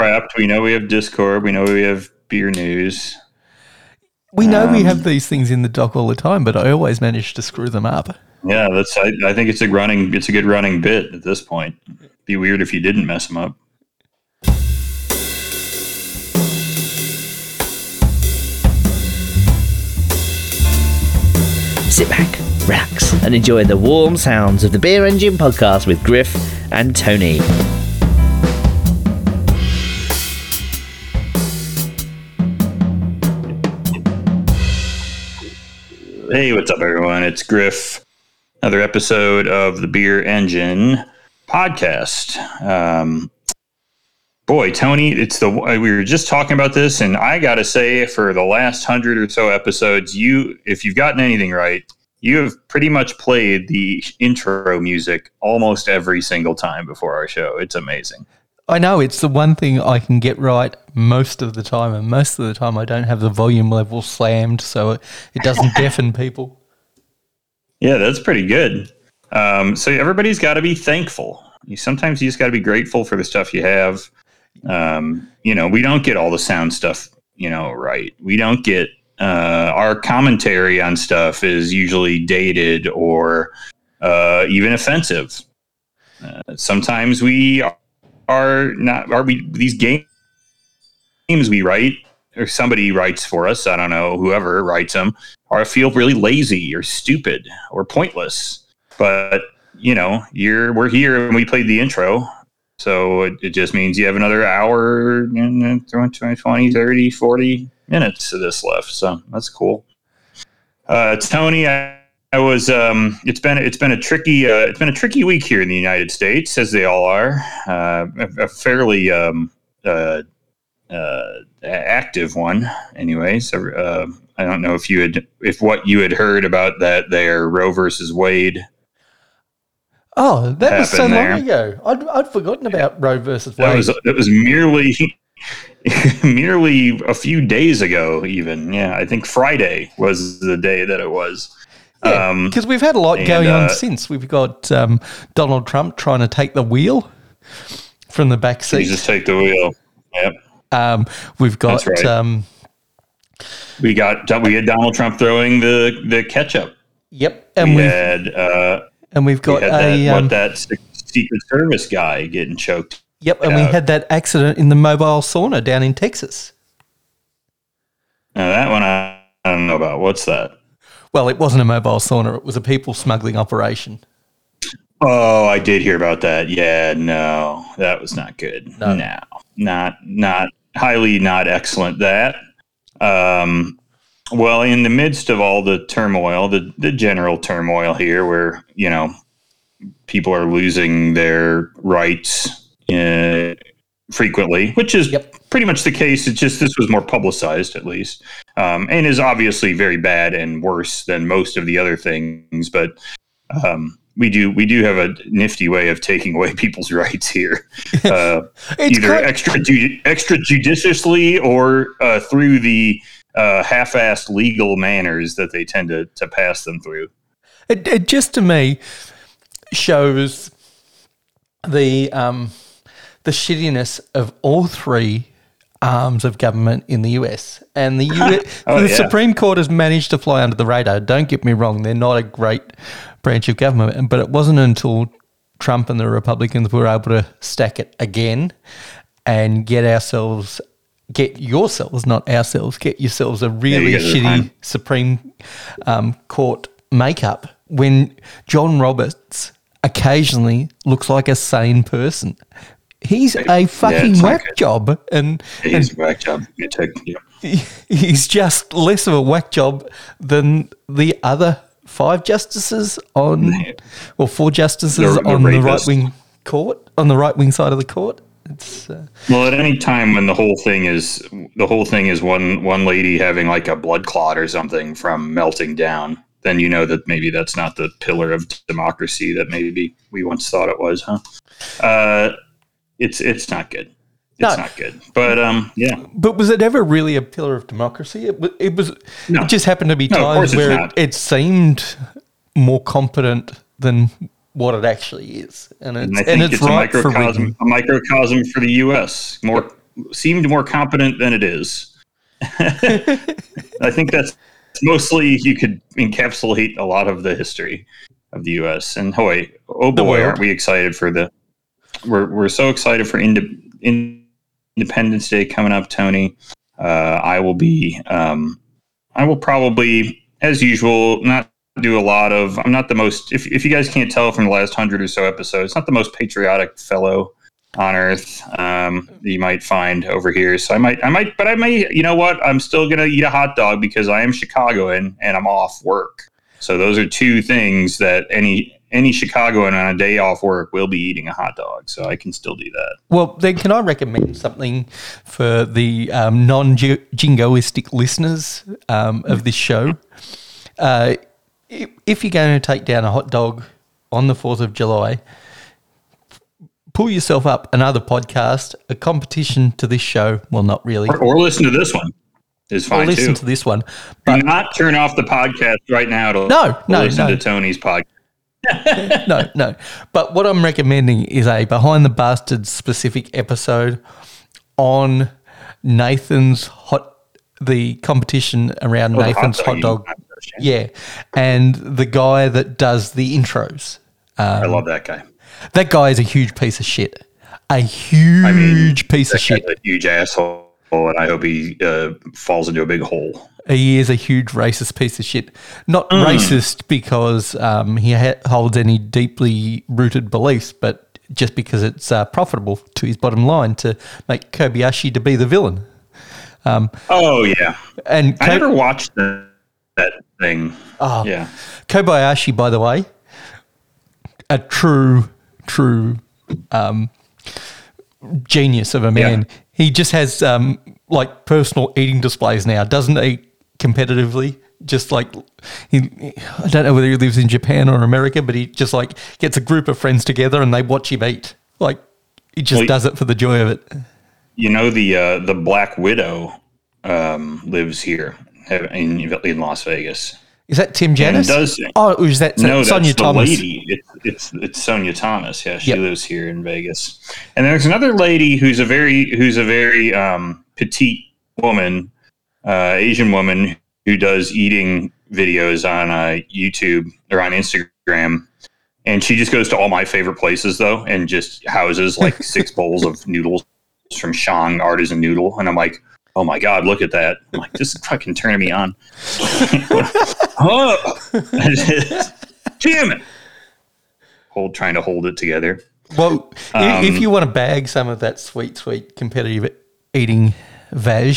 Trapped. We know we have Discord. We know we have beer news. We know we Um, have these things in the dock all the time, but I always manage to screw them up. Yeah, that's. I, I think it's a running. It's a good running bit at this point. Be weird if you didn't mess them up. Sit back, relax, and enjoy the warm sounds of the Beer Engine podcast with Griff and Tony. Hey, what's up, everyone? It's Griff. Another episode of the Beer Engine podcast. Um, boy, Tony, it's the we were just talking about this, and I got to say, for the last hundred or so episodes, you, if you've gotten anything right, you have pretty much played the intro music almost every single time before our show. It's amazing. I know it's the one thing I can get right most of the time, and most of the time I don't have the volume level slammed so it, it doesn't deafen people. Yeah, that's pretty good. Um, so everybody's got to be thankful. You sometimes you just got to be grateful for the stuff you have. Um, you know, we don't get all the sound stuff, you know, right. We don't get uh, our commentary on stuff is usually dated or uh, even offensive. Uh, sometimes we are not. Are we these game- games we write or somebody writes for us? I don't know. Whoever writes them or feel really lazy or stupid or pointless. But you know, you're we're here and we played the intro. So it, it just means you have another hour, and 20, 20, 30, 40 minutes of this left. So that's cool. Uh, Tony, I, I was. Um, it's been it's been a tricky uh, it's been a tricky week here in the United States, as they all are. Uh, a, a fairly um, uh, uh, active one, anyways. Uh, I don't know if you had if what you had heard about that there Roe versus Wade. Oh, that was so Happened long ago. I'd, I'd forgotten about Roe versus Wade. That was that was merely merely a few days ago. Even yeah, I think Friday was the day that it was. Um, because we've had a lot and, going on uh, since. We've got um, Donald Trump trying to take the wheel from the back seat. just take the wheel. Yep. Um, we've got right. um, We got we had Donald Trump throwing the the ketchup. yep, and we had uh, and we've got had a that, um, what that Secret Service guy getting choked. yep, and we had that accident in the mobile sauna down in Texas. Now that one I, I don't know about. What's that? Well, it wasn't a mobile sauna; it was a people smuggling operation. Oh, I did hear about that. Yeah, no, that was not good. No. No, not not highly not excellent. That. Um, well, in the midst of all the turmoil, the the general turmoil here, where you know people are losing their rights uh, frequently, which is Yep. pretty much the case. It's just this was more publicized, at least, um, and is obviously very bad and worse than most of the other things. But um, we do we do have a nifty way of taking away people's rights here, uh, either kind- extra extrajudiciously or uh, through the uh, half-assed legal manners that they tend to, to pass them through. It, it just to me shows the um, the shittiness of all three arms of government in the US. And the US, Oh, the yeah. Supreme Court has managed to fly under the radar. Don't get me wrong; they're not a great branch of government, but it wasn't until Trump and the Republicans were able to stack it again and get ourselves. Get yourselves, not ourselves, get yourselves a really you shitty. Supreme um, Court makeup when John Roberts occasionally looks like a sane person. He's a fucking not whack good. job, and, He's a whack job. Yeah. he's just less of a whack job than the other five justices on, well, four justices The- the on the right wing court, on the right wing side of the court. It's uh, Well, at any time when the whole thing is the whole thing is one one lady having like a blood clot or something from melting down, then you know that maybe that's not the pillar of democracy that maybe we once thought it was, huh? Uh, it's it's not good. It's No. not good. But um, yeah, But was it ever really a pillar of democracy? It, wa- it was. No. It just happened to be No, times where it, it seemed more competent than what it actually is, and it's and I and, think it's, it's, right a microcosm rigging. a microcosm for the U.S. More seemed more competent than it is. I think that's mostly you could encapsulate a lot of the history of the U.S. And boy, oh boy, aren't we excited for the? We're we're so excited for Inde- Independence Day coming up, Tony. Uh, I will be. Um, I will probably, as usual, not do a lot of. I'm not the most. If if you guys can't tell from the last hundred or so episodes, not the most patriotic fellow on earth um, that you might find over here. So I might, I might, but I might. You know what? I'm still gonna eat a hot dog because I am Chicagoan and I'm off work. So those are two things that any any Chicagoan on a day off work will be eating a hot dog. So I can still do that. Well, then, can I recommend something for the um, non jingoistic listeners um, of this show? Uh, if, you're going to take down a hot dog on the 4th of July, pull yourself up another podcast, a competition to this show. Well, not really. Or, or listen to this one. Is Or fine listen too. to this one. Do But not turn off the podcast right now to No, no, listen no. to Tony's podcast. no, no. But what I'm recommending is a Behind the Bastards specific episode on Nathan's hot, the competition around Oh, Nathan's hot, dogging dog. contest, Yeah. And the guy that does the intros. I um, love that guy. That guy is a huge piece of shit. A huge piece of shit. a huge asshole, and I hope he uh, falls into a big hole. He is a huge racist piece of shit. Not Mm. racist because um, he ha- holds any deeply rooted beliefs, but just because it's uh, profitable to his bottom line to make Kobayashi to be the villain. Oh yeah, And I never watched the, that thing. Oh. Yeah, Kobayashi, by the way, a true, true um, genius of a man. He just has um, like personal eating displays now. Doesn't eat competitively. Just like he, I don't know whether he lives in Japan or America, but he just like gets a group of friends together and they watch him eat. Like he just Well, does it for the joy of it. you know the uh, the Black Widow um, lives here in in Las Vegas. Is that Tim Janis? does- oh, or is that no, Sonya that's the Thomas? lady. It's it's it's Sonya Thomas. Yeah, she Yep. lives here in Vegas. And there's another lady who's a very who's a very um, petite woman, uh, Asian woman who does eating videos on uh, YouTube or on Instagram. And she just goes to all my favorite places though, and just houses like six bowls of noodles from Shang Artisan Noodle. And I'm like, oh my god, look at that! I'm like, this is fucking turning me on. oh, damn it! Hold, trying to hold it together. Well, Um, if you want to bag some of that sweet, sweet competitive eating veg,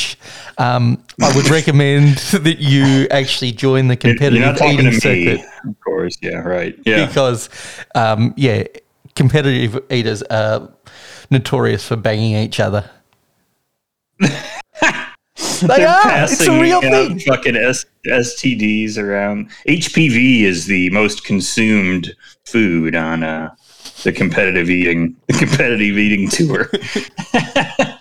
um, I would recommend that you actually join the competitive eating to me, circuit of course. Yeah, right. Yeah, because, um, yeah, competitive eaters are notorious for banging each other. They are. It's a Passing real out thing. Fucking S- STDs around. HPV is the most consumed food on uh, the competitive eating the competitive eating tour.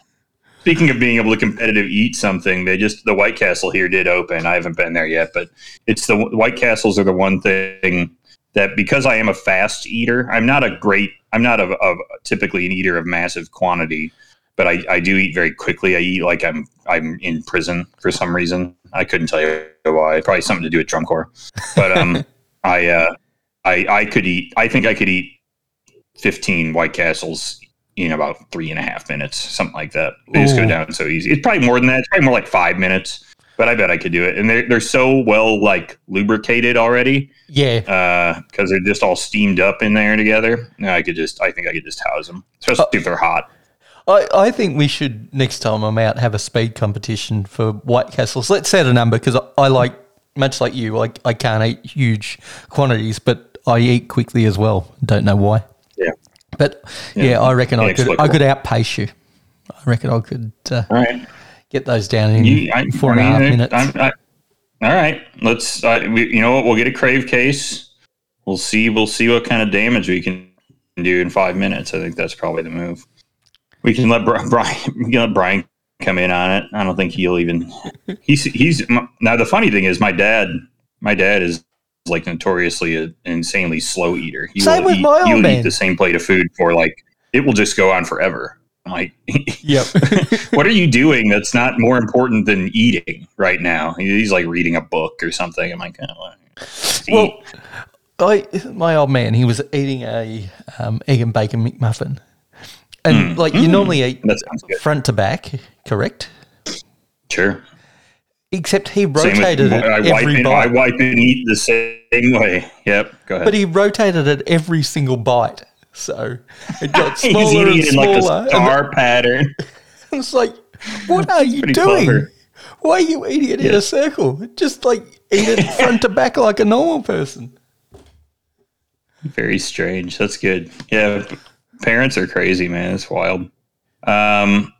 Speaking of being able to competitive eat something, they just the White Castle here did open. I haven't been there yet, but it's the White Castles are the one thing that because I am a fast eater, I'm not a great, I'm not a, a typically an eater of massive quantity, but I, I do eat very quickly. I eat like I'm I'm in prison for some reason. I couldn't tell you why. Probably something to do with drum corps. But um, I uh, I I could eat. I think I could eat 15 White Castles in about three and a half minutes, something like that. They just go down so easy. It's probably more than that. It's probably more like five minutes. But I bet I could do it, and they're they're so well like lubricated already Yeah. because they're just all steamed up in there together. Yeah, I could just, I think I could just house them, especially if they're hot. I, I think we should next time I'm out have a speed competition for White Castles. Let's set a number because I, I like much like you. Like I can't eat huge quantities, but I eat quickly as well. Don't know why. Yeah. But yeah, I reckon I could I could outpace you. I reckon I could uh, right. get those down in You, I, four and a half minutes. I, all right. Let's. Uh, we, you know what? We'll get a crave case. We'll see. We'll see what kind of damage we can do in five minutes. I think that's probably the move. We can let Brian. We can let Brian come in on it. I don't think he'll even. He's he's now. The funny thing is, my dad. My dad is like notoriously an insanely slow eater. He Same will with eat, my old he'll man. eat the same plate of food for like it will just go on forever. I'm like, Yep. what are you doing that's not more important than eating right now? He's like reading a book or something. I'm like, oh, well, well, I my old man, he was eating a um, egg and bacon McMuffin, and hmm. like you normally eat that sounds good. front to back, correct? Sure. Except he with- rotated it I wipe, every and, I wipe and eat the same way. Yep. Go ahead. But he rotated it every single bite. So it got He's smaller eating and it in like smaller. a star pattern. it's like, what are you doing? clever. Why are you eating it in a circle? Just like eat it front to back like a normal person. Very strange. That's good. Yeah, parents are crazy, man. It's wild. Um,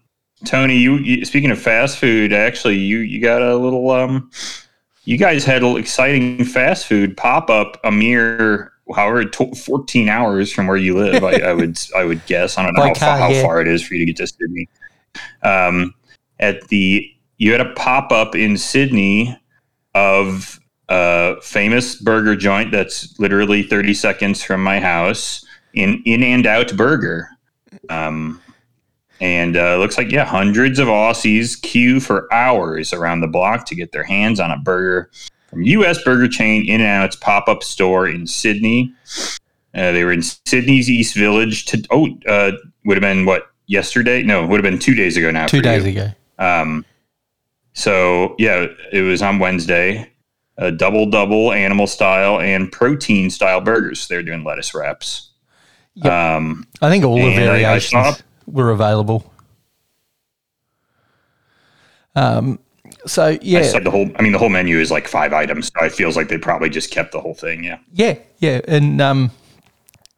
Tony, you, you speaking of fast food, actually, you you got a little um, you guys had an exciting fast food pop up a mere however tw 14 hours from where you live. I, I would I would guess. I don't know how, far, how far it is for you to get to Sydney. Um, at the you had a pop up in Sydney of a famous burger joint that's literally 30 seconds from my house in in and out burger um and uh, looks like yeah hundreds of aussies queue for hours around the block to get their hands on a burger from us burger chain in and out's pop-up store in sydney uh, they were in sydney's east village to oh uh, would have been what yesterday no would have been two days ago now Two days you. ago. Um, so yeah, it was on Wednesday. A double double animal style and protein style burgers. They're doing lettuce wraps. Yep. Um, I think all the And I- I variations were available. Um, so I yeah, the whole. I mean, the whole menu is like five items. So it feels like they probably just kept the whole thing. Yeah. yeah, yeah, and um,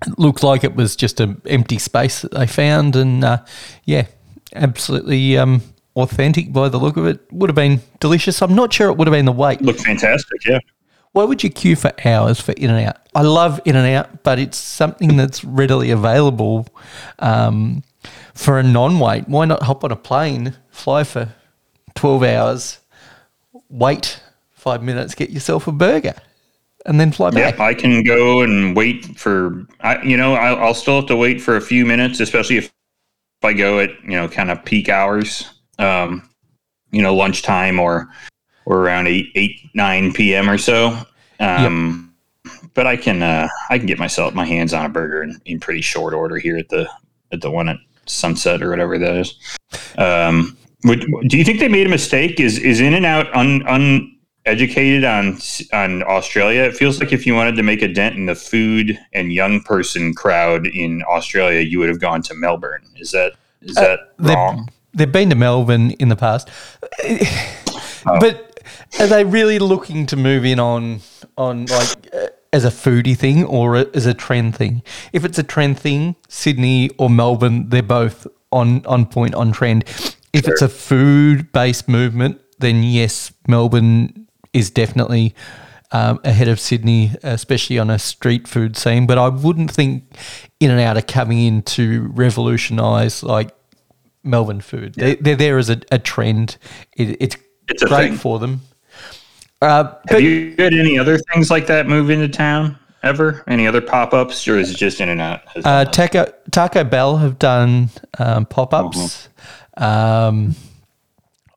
it looked like it was just an empty space that they found, and uh, yeah, absolutely um, authentic by the look of it. Would have been delicious. I'm not sure it would have been the wait. Looked fantastic. Yeah. Why would you queue for hours for In and Out? I love In and Out, but it's something that's readily available um, for a non-wait. Why not hop on a plane, fly for twelve hours, wait five minutes, get yourself a burger, and then fly back? Yeah, I can go and wait for. I, you know, I'll, I'll still have to wait for a few minutes, especially if, if I go at you know kind of peak hours. Um, you know, lunchtime or or around eight eight nine p.m. or so. Um, But I can uh, I can get myself my hands on a burger in, in pretty short order here at the at the one at Sunset or whatever that is. Um, would, do you think they made a mistake? Is is In and Out un, uneducated on on Australia? It feels like if you wanted to make a dent in the food and young person crowd in Australia, you would have gone to Melbourne. Is that is that They've, wrong? they've been to Melbourne in the past, but are they really looking to move in on on like uh, as a foodie thing or a- as a trend thing? If it's a trend thing, Sydney or Melbourne, they're both on on point on trend. If it's a food based movement, then yes, Melbourne is definitely. Um, ahead of Sydney, especially on a street food scene, but I wouldn't think In and Out are coming in to revolutionise like Melbourne food. They, they're there as a, a trend. It, it's, It's great thing. for them. Uh, Have but you had any other things like that move into town ever? Any other pop ups, or is it just In and Out? uh. Taco Taco Bell have done um, pop ups. Um,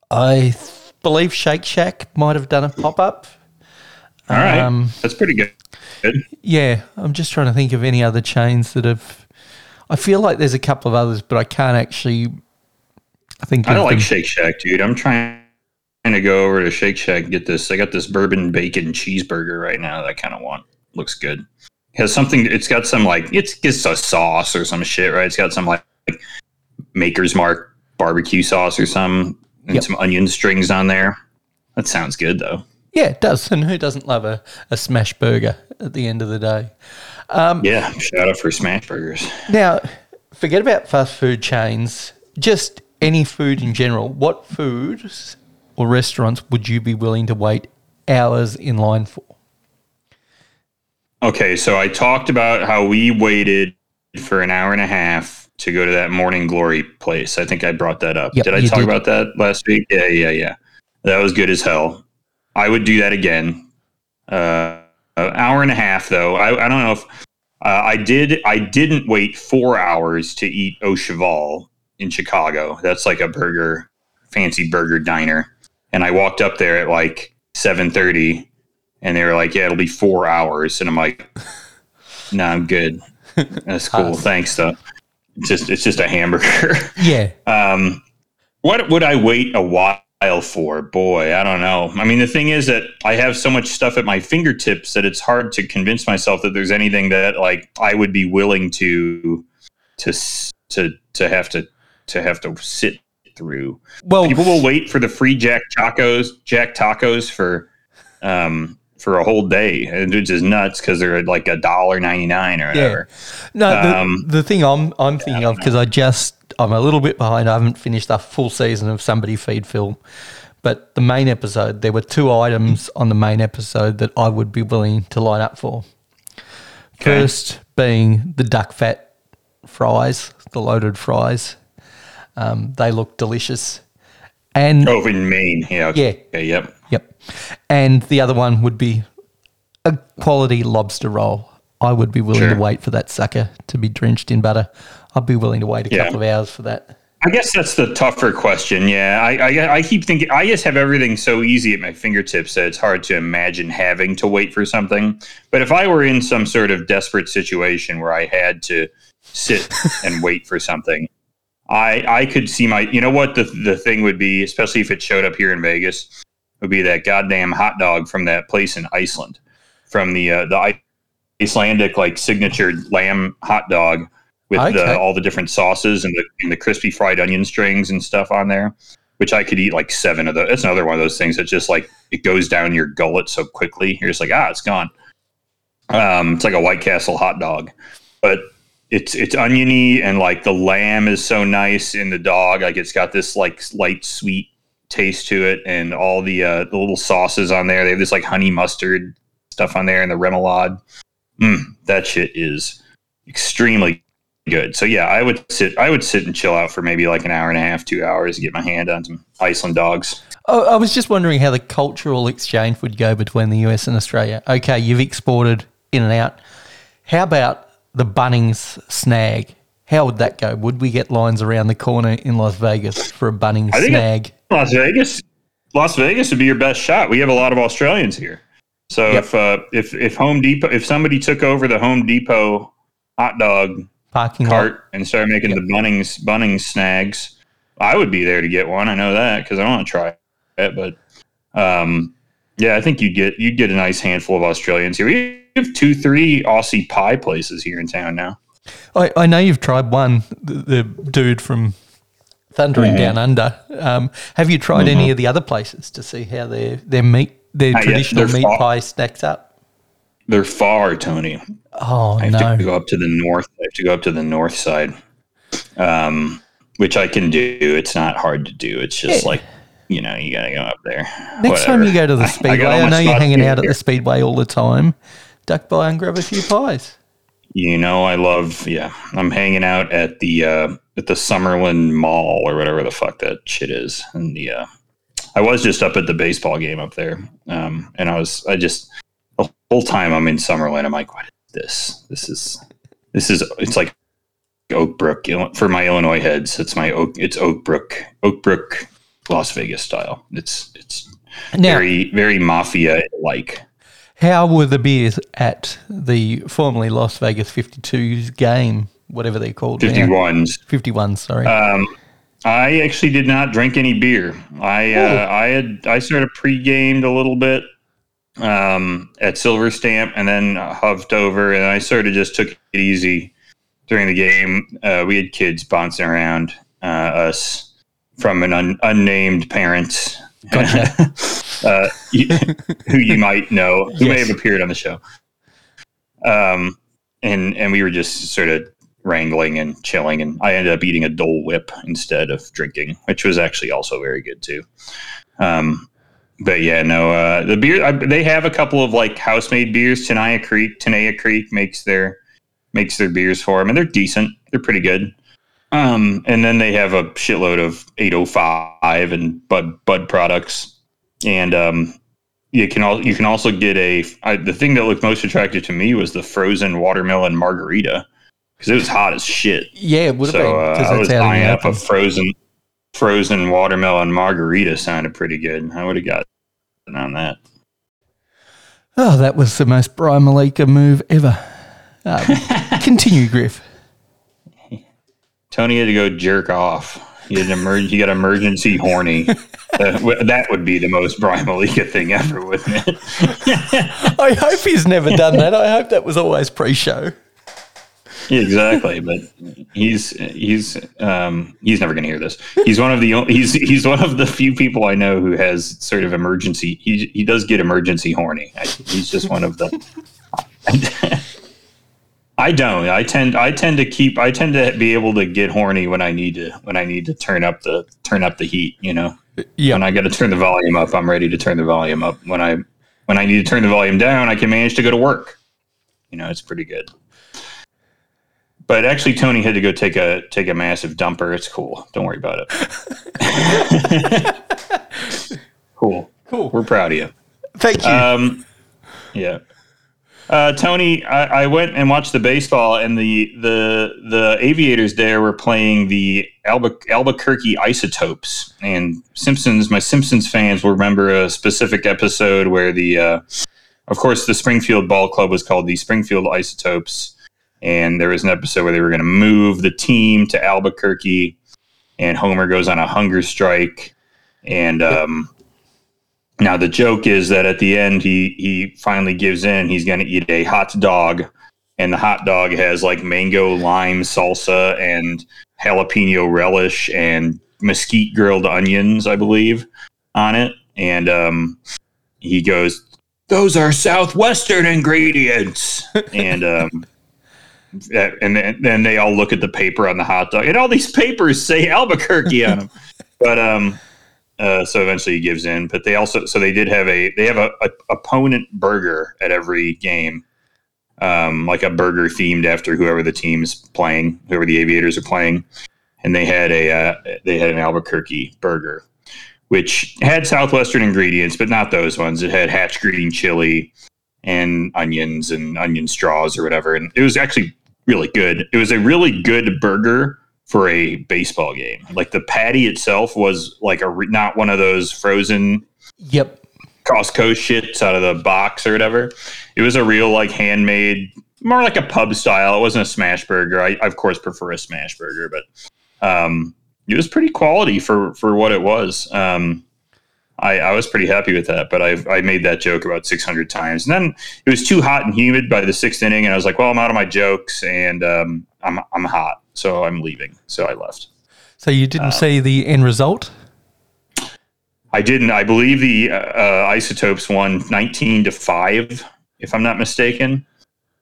I th- believe Shake Shack might have done a pop up. All right, um, that's pretty good. Good. Yeah, I'm just trying to think of any other chains that have. I feel like there's a couple of others, but I can't actually I think I don't like them. Shake Shack, dude. I'm trying to go over to Shake Shack and get this. I got this bourbon bacon cheeseburger right now that I kind of want. Looks good. It has something. It's got some like it's it's a sauce or some shit, right? It's got some like, Maker's Mark barbecue sauce or some and Yep. some onion strings on there. That sounds good though. Yeah, it does. And who doesn't love a, a smash burger at the end of the day? Um, yeah, shout out for smash burgers. Now, forget about fast food chains, just any food in general. What foods or restaurants would you be willing to wait hours in line for? Okay, so I talked about how we waited for an hour and a half to go to that Morning Glory place. I think I brought that up. Yep, did I talk did. about that last week? Yeah, yeah, yeah. That was good as hell. I would do that again. Uh, an hour and a half though. I, I don't know if uh, I did. I didn't wait four hours to eat au cheval in Chicago. That's like a burger, fancy burger diner. And I walked up there at like seven thirty, and they were like, "Yeah, it'll be four hours." And I'm like, "No, nah, I'm good. That's cool. Thanks, though. It's just it's just a hamburger." Yeah. Um, what would I wait a while for? Boy, I don't know. I mean, the thing is that I have so much stuff at my fingertips that it's hard to convince myself that there's anything that like I would be willing to to to to have to to have to sit through. Well, People will wait for the free Jack Tacos, Jack Tacos for um for a whole day, and which is nuts because they're like a dollar ninety nine or whatever. Yeah. No, the, Um, the thing I'm I'm thinking of because I just I'm a little bit behind. I haven't finished the full season of Somebody Feed Phil, but the main episode there were two items on the main episode that I would be willing to line up for. Okay. First being the duck fat fries, the loaded fries. Um, they look delicious, and Oh, in Maine, yeah, Yeah. okay, yep. Yep. And the other one would be a quality lobster roll. I would be willing Sure. to wait for that sucker to be drenched in butter. I'd be willing to wait a Yeah. couple of hours for that. I guess that's the tougher question. Yeah, I, I I keep thinking I just have everything so easy at my fingertips that it's hard to imagine having to wait for something. But if I were in some sort of desperate situation where I had to sit and wait for something, I I could see my you know what the the thing would be, especially if it showed up here in Vegas, would be that goddamn hot dog from that place in Iceland, from the uh, the Icelandic like signature lamb hot dog with Okay. the, all the different sauces and the and the crispy fried onion strings and stuff on there, which I could eat like seven of those. That's another one of those things that just like it goes down your gullet so quickly. You're just like, ah, it's gone. Um, it's like a White Castle hot dog, but it's it's oniony and like the lamb is so nice in the dog. Like it's got this like light sweet taste to it, and all the uh, the little sauces on there. They have this like honey mustard stuff on there, and the remoulade. Mm, that shit is extremely good. So yeah, I would sit I would sit and chill out for maybe like an hour and a half, two hours, get my hand on some Iceland dogs. Oh, I was just wondering how the cultural exchange would go between the US and Australia. Okay, you've exported in and out. How about the Bunnings snag? How would that go? Would we get lines around the corner in Las Vegas for a Bunnings I think snag? Las Vegas, Las Vegas would be your best shot. We have a lot of Australians here. So Yep. if uh, if if Home Depot, if somebody took over the Home Depot hot dog Parking lot. cart and started making the Bunnings Bunnings snags, I would be there to get one. I know that because I want to try it. But um, yeah, I think you'd get you'd get a nice handful of Australians here. We have two, three Aussie pie places here in town now. I, I know you've tried one, the, the dude from Thundering Mm-hmm. Down Under. Um, have you tried any of the other places to see how their their meat, their Not traditional They're meat far- pie stacks up? They're far, Tony. Oh I have no! to go up to the north. I have to go up to the north side, um, which I can do. It's not hard to do. It's just Yeah. like you know, you gotta go up there. Next time you go to the I- I speedway, I, know you're hanging out at the speedway all the time. Duck by and grab a few pies. You know, I love. Yeah, I'm hanging out at the uh, at the Summerlin Mall or whatever the fuck that shit is. And the uh, I was just up at the baseball game up there, um, and I was I just the whole time I'm in Summerlin. I'm like, what is this? This is this is it's like Oak Brook for my Illinois heads. It's my Oak. It's Oak Brook. Oak Brook, Las Vegas style. It's it's Now, very very mafia like. how were the beers at the formerly Las Vegas 52's game, whatever they're called? now? Fifty ones. sorry. Um, I actually did not drink any beer. I uh, I had I sort of pre-gamed a little bit um, at Silver Stamp, and then huffed over, and I sort of just took it easy during the game. Uh, we had kids bouncing around uh, us from an un- unnamed parent. Gotcha. uh, who you might know, who may have appeared on the show. Um, and and we were just sort of wrangling and chilling, and I ended up eating a Dole Whip instead of drinking, which was actually also very good too. Um, but yeah, no, uh, the beer I, they have a couple of like house made beers. Tenaya Creek, Tenaya Creek makes their makes their beers for them, and they're decent. They're pretty good. Um, and then they have a shitload of 805 and Bud Bud products, and um, you can all you can also get a I, the thing that looked most attractive to me was the frozen watermelon margarita, because it was hot as shit. Yeah, it would have So been uh, I was buying up a frozen frozen watermelon margarita. Sounded pretty good. I would have got on that. Oh, that was the most Brian Malika move ever. Um, continue, Griff. Tony had to go jerk off. He had an he got emergency horny. Uh, that would be the most Brian Malika thing ever, wouldn't it? I hope he's never done that. I hope that was always pre-show. Yeah, exactly. But he's he's um, he's never going to hear this. He's one of the he's he's one of the few people I know who has sort of emergency. He he does get emergency horny. I, he's just one of the. I don't. I tend I tend to keep I tend to be able to get horny when I need to when I need to turn up the turn up the heat, you know. Yeah, When I got to turn the volume up, I'm ready to turn the volume up. When I when I need to turn the volume down, I can manage to go to work. You know, it's pretty good. But actually, Tony had to go take a take a massive dumper. It's cool. Don't worry about it. cool. cool. We're proud of you. Thank you. Um, yeah. Uh, Tony, I, I went and watched the baseball, and the the the Aviators there were playing the Alba, Albuquerque Isotopes. And Simpsons, my Simpsons fans will remember a specific episode where the, uh, of course, the Springfield Ball Club was called the Springfield Isotopes, and there was an episode where they were going to move the team to Albuquerque, and Homer goes on a hunger strike, and um, now the joke is that at the end he he finally gives in. He's going to eat a hot dog, and the hot dog has like mango lime salsa and jalapeno relish and mesquite grilled onions, I believe, on it. And um, he goes, "Those are southwestern ingredients," and um, and then, then they all look at the paper on the hot dog, and all these papers say Albuquerque on them. But um, uh, so eventually he gives in. But they also so they did have a they have a, a opponent burger at every game, um, like a burger themed after whoever the team's playing, whoever the Aviators are playing, and they had a uh, they had an Albuquerque burger, which had southwestern ingredients, but not those ones. It had hatch green chili and onions and onion straws or whatever, and it was actually really good. It was a really good burger for a baseball game. Like the patty itself was like a re- not one of those frozen yep. Costco shits out of the box or whatever. It was a real like handmade, more like a pub style. It wasn't a smash burger. I, I of course prefer a smash burger, but um, it was pretty quality for for what it was. Um, I, I was pretty happy with that, but I I made that joke about 600 times, and then it was too hot and humid by the sixth inning, and I was like, well, I'm out of my jokes, and um, I'm I'm hot, so I'm leaving. So I left. So you didn't see the end result? I didn't. I believe the uh, uh, Isotopes won 19 to five, if I'm not mistaken.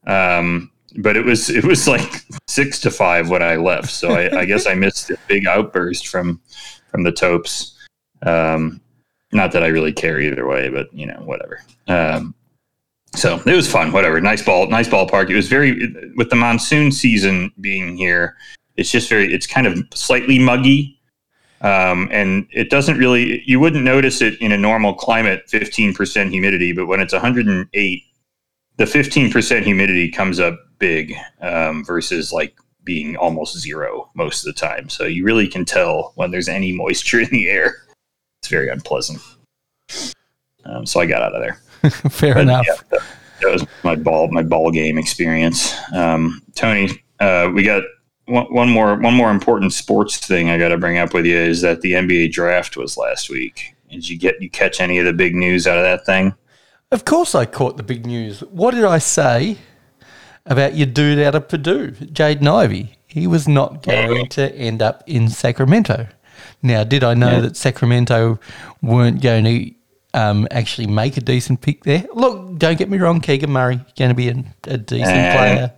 Um, but it was it was like six to five when I left. So I, I guess I missed a big outburst from from the Topes. Um, not that I really care either way, but you know whatever. Um, so it was fun. Whatever. Nice ball. Nice ballpark. It was very with the monsoon season being here. It's just very. It's kind of slightly muggy um, and it doesn't really you wouldn't notice it in a normal climate 15% humidity but when it's 108 the 15% humidity comes up big um, versus like being almost zero most of the time so you really can tell when there's any moisture in the air it's very unpleasant um, so i got out of there Fair but, enough. yeah, that, that was my ball my ball game experience. Um, Tony, uh, we got one, one more one more important sports thing I got to bring up with you is that the NBA draft was last week. Did you get you catch any of the big news out of that thing? Of course, I caught the big news. What did I say about your dude out of Purdue, Jaden Ivey? He was not going to end up in Sacramento. Now, did I know Yeah. that Sacramento weren't going to um, actually make a decent pick there? Look, don't get me wrong, Keegan Murray going to be a, a decent Eh. player,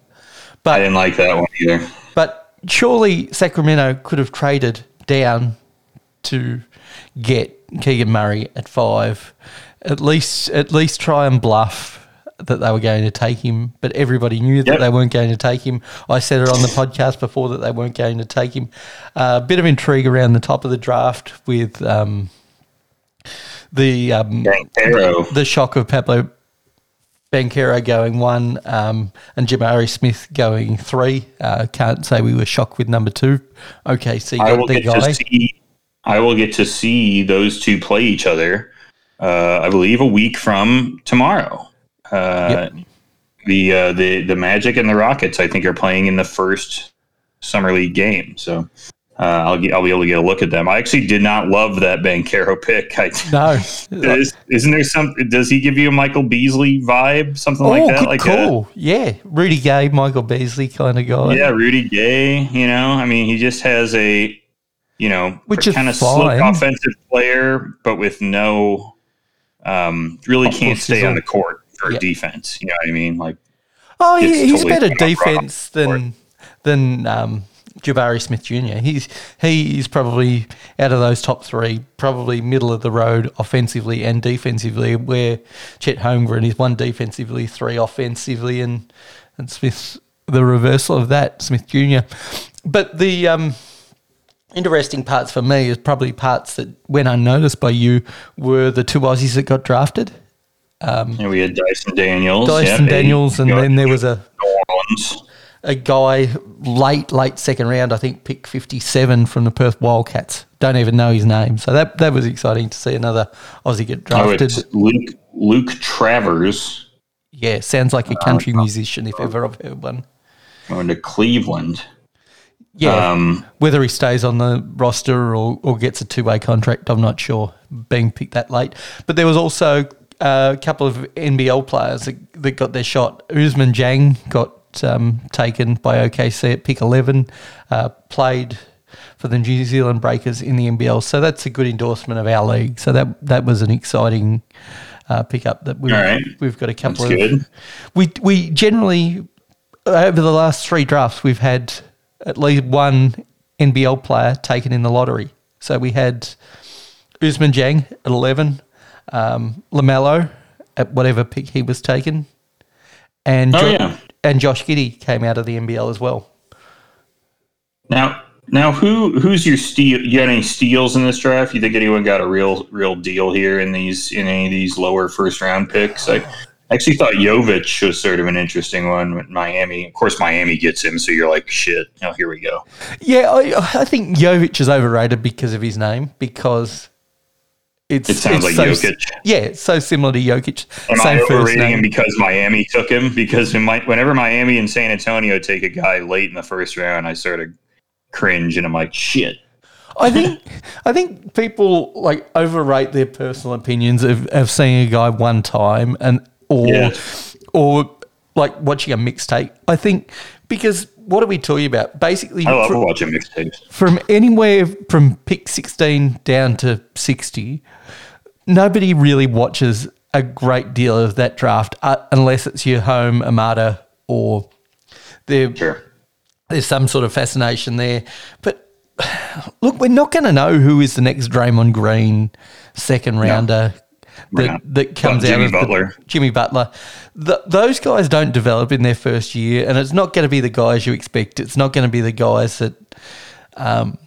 I didn't like that one either. but surely Sacramento could have traded down to get Keegan Murray at five. At least, at least try and bluff that they were going to take him. But everybody knew that Yep. they weren't going to take him. I said it on the podcast before that they weren't going to take him. A bit of intrigue around the top of the draft with um, the um, the shock of Pablo Banchero going one, um, and Jabari Smith going three. Uh, can't say we were shocked with number two. OKC I got will the get guy. to see. I will get to see those two play each other. Uh, I believe a week from tomorrow. Uh, The uh, the the Magic and the Rockets, I think, are playing in the first summer league game. So uh, I'll get, I'll be able to get a look at them. I actually did not love that Banchero pick. I, No, is, isn't there some? Does he give you a Michael Beasley vibe? Something oh, like that. good like a- yeah, Rudy Gay, Michael Beasley kind of guy. yeah, Rudy Gay. You know, I mean, he just has a, you know, Which kind of slick offensive player, but with no, um, really can't stay on the court for Yeah. defense. You know what I mean? Like, Oh, he's totally better come up wrong. defense than than um, Jabari Smith Jr. He's he is probably out of those top three, probably middle of the road offensively and defensively. Where Chet Holmgren is one defensively, three offensively, and and Smith's the reversal of that, Smith Jr. But the um, interesting parts for me is probably parts that went unnoticed by you were the two Aussies that got drafted, know, we had Dyson Daniels, Dyson yeah, Daniels, and then there was a. a guy late, late second round, I think, pick 57 from the Perth Wildcats. Don't even know his name. So that, that was exciting to see another Aussie get Oh, drafted. it's Luke Luke Travers yeah, sounds like a country musician if ever I've heard one. going to Cleveland. Yeah, Um, whether he stays on the roster or, or gets a two way contract, I'm not sure, being picked that late. But there was also uh, a couple of NBL players that, that got their shot. Ousmane Dieng got um, taken by OKC at pick 11, uh, played for the New Zealand Breakers in the NBL. So that's a good endorsement of our league. So that that was an exciting uh, pickup that we've, All right. we've got a couple That's of. good. We, we generally, over the last three drafts, we've had at least one NBL player taken in the lottery. So we had Ousmane Dieng at 11, um, LaMelo at whatever pick he was taken, and, Oh, yeah. And Josh Giddey came out of the NBL as well. Now, now, who who's your steal? You got any steals in this draft? You think anyone got a real real deal here in these in any of these lower first round picks? I actually thought Jovic was sort of an interesting one with Miami. Of course, Miami gets him, so you're like, shit. Oh, here we go. Yeah, I, I think Jovic is overrated because of his name, because it's It sounds it's like so, Jokic. Yeah, it's so similar to Jokic. Am Same I first overrating name. him because Miami took him? Because in my, whenever Miami and San Antonio take a guy late in the first round, I sort of cringe and I'm like, shit. I think I think people like overrate their personal opinions of, of seeing a guy one time and or Yeah. or like watching a mixtape. I think because what are we talking about? Basically, I love fr- watching mixtapes. from anywhere from pick 16 down to 60, nobody really watches a great deal of that draft uh, unless it's your home Amada or there, Sure. there's some sort of fascination there. But look, we're not going to know who is the next Draymond Green second rounder We're that, that comes out of the- Butler. Jimmy Butler. Th those guys don't develop in their first year, and it's not going to be the guys you expect. It's not going to be the guys that. Um,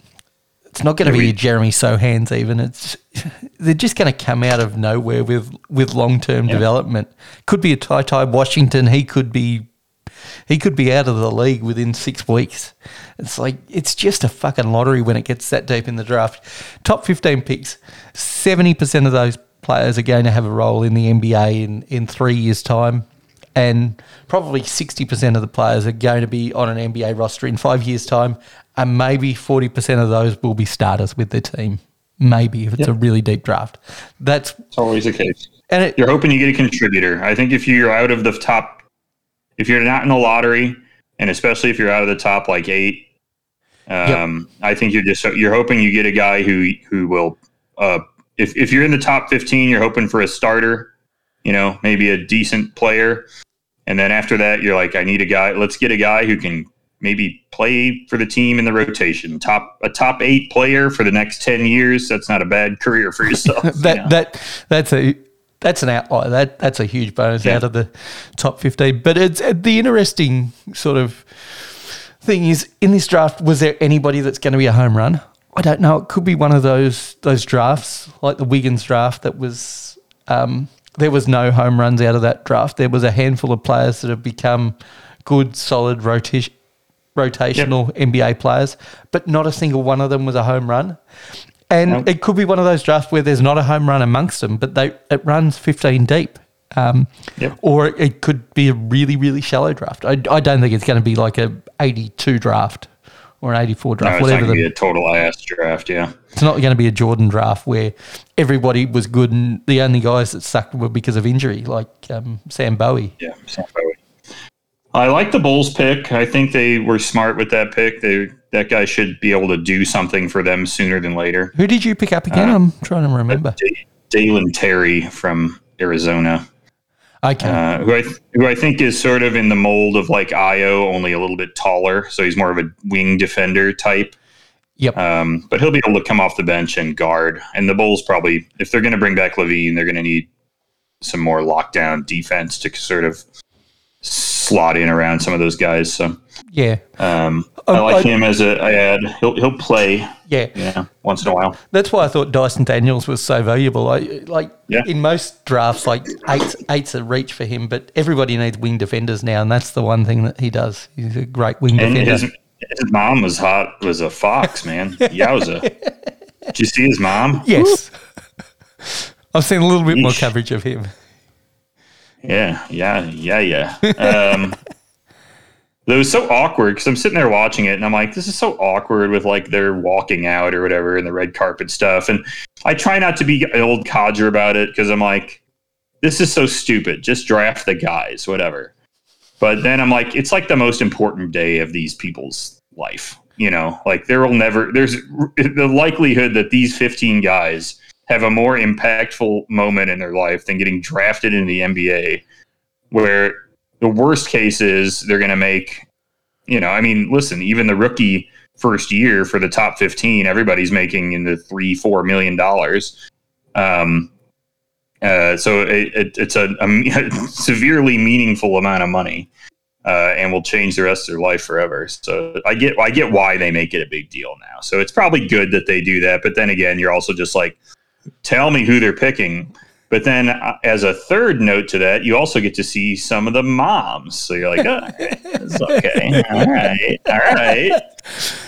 it's not going to Yeah, be we- a Jeremy Sochans even. It's they're just going to come out of nowhere with with long term development. Could be a Ty Ty Washington. He could be he could be out of the league within six weeks. It's like it's just a fucking lottery when it gets that deep in the draft. Top fifteen picks, seventy percent of those players are going to have a role in the NBA in, in three years' time. And probably sixty percent of the players are going to be on an NBA roster in five years' time. And maybe forty percent of those will be starters with their team. Maybe if it's a really deep draft. That's It's always the case. and it, You're hoping you get a contributor. I think if you're out of the top, if you're not in the lottery, and especially if you're out of the top like eight, um, I think you're just you're hoping you get a guy who who will. Uh, if if you're in the top 15, you're hoping for a starter. You know, maybe a decent player, and then after that, you're like, I need a guy. Let's get a guy who can maybe play for the team in the rotation. Top a top eight player for the next ten years. That's not a bad career for yourself. you that know? that that's a that's an outlier. That that's a huge bonus Yeah. out of the top fifteen. But it's uh, the interesting sort of thing is in this draft. Was there anybody that's going to be a home run? I don't know. It could be one of those those drafts like the Wiggins draft that was um, there was no home runs out of that draft. There was a handful of players that have become good, solid rotation, rotational NBA players, but not a single one of them was a home run. And Nope. it could be one of those drafts where there's not a home run amongst them, but they it runs 15 deep. Um, Yep. Or it could be a really, really shallow draft. I, I don't think it's going to be like a 82 draft or an 84 No, draft, it's not whatever going to the be a total ass draft. Yeah. it's not going to be a Jordan draft where everybody was good and the only guys that sucked were because of injury, like um, Sam Bowie. Yeah. Sam Bowie. I like the Bulls pick. I think they were smart with that pick. They that guy should be able to do something for them sooner than later. Who did you pick up again? Uh, I'm trying to remember. D- Dalen Terry from Arizona, Okay. uh, who I th- who I think is sort of in the mold of like Ayo, only a little bit taller. So he's more of a wing defender type. yep. Um, but he'll be able to come off the bench and guard. And the Bulls probably, if they're going to bring back LaVine, they're going to need some more lockdown defense to sort of slot in around some of those guys. So yeah. um, I Um, like I- him as a I add. He'll he'll play, Yeah. know, once in a while. That's why I thought Dyson Daniels was so valuable. I, like Yeah. in most drafts, like eight, eight's a reach for him, but everybody needs wing defenders now, and that's the one thing that he does. He's a great wing And defender. his his mom was hot. Was a fox man. Yowza. Did you see his mom? yes. I've seen a little bit more coverage of him. Yeah, yeah, yeah, yeah. Um, it was so awkward because I'm sitting there watching it and I'm like, this is so awkward with like they're walking out or whatever and the red carpet stuff. And I try not to be an old codger about it because I'm like, this is so stupid. Just draft the guys, whatever. But then I'm like, it's like the most important day of these people's life. You know, like there will never, there's the likelihood that these 15 guys have a more impactful moment in their life than getting drafted in the NBA, where the worst case is they're going to make, you know, I mean, listen, even the rookie first year for the top 15, everybody's making in the three, four million dollars. Um, uh, so it, it, it's a, a severely meaningful amount of money. Uh, and will change the rest of their life forever. So I get, I get why they make it a big deal now. So it's probably good that they do that. But then again, you're also just like, tell me who they're picking. But then, uh, as a third note to that, you also get to see some of the moms. So you're like, oh, it's okay, all right, all right.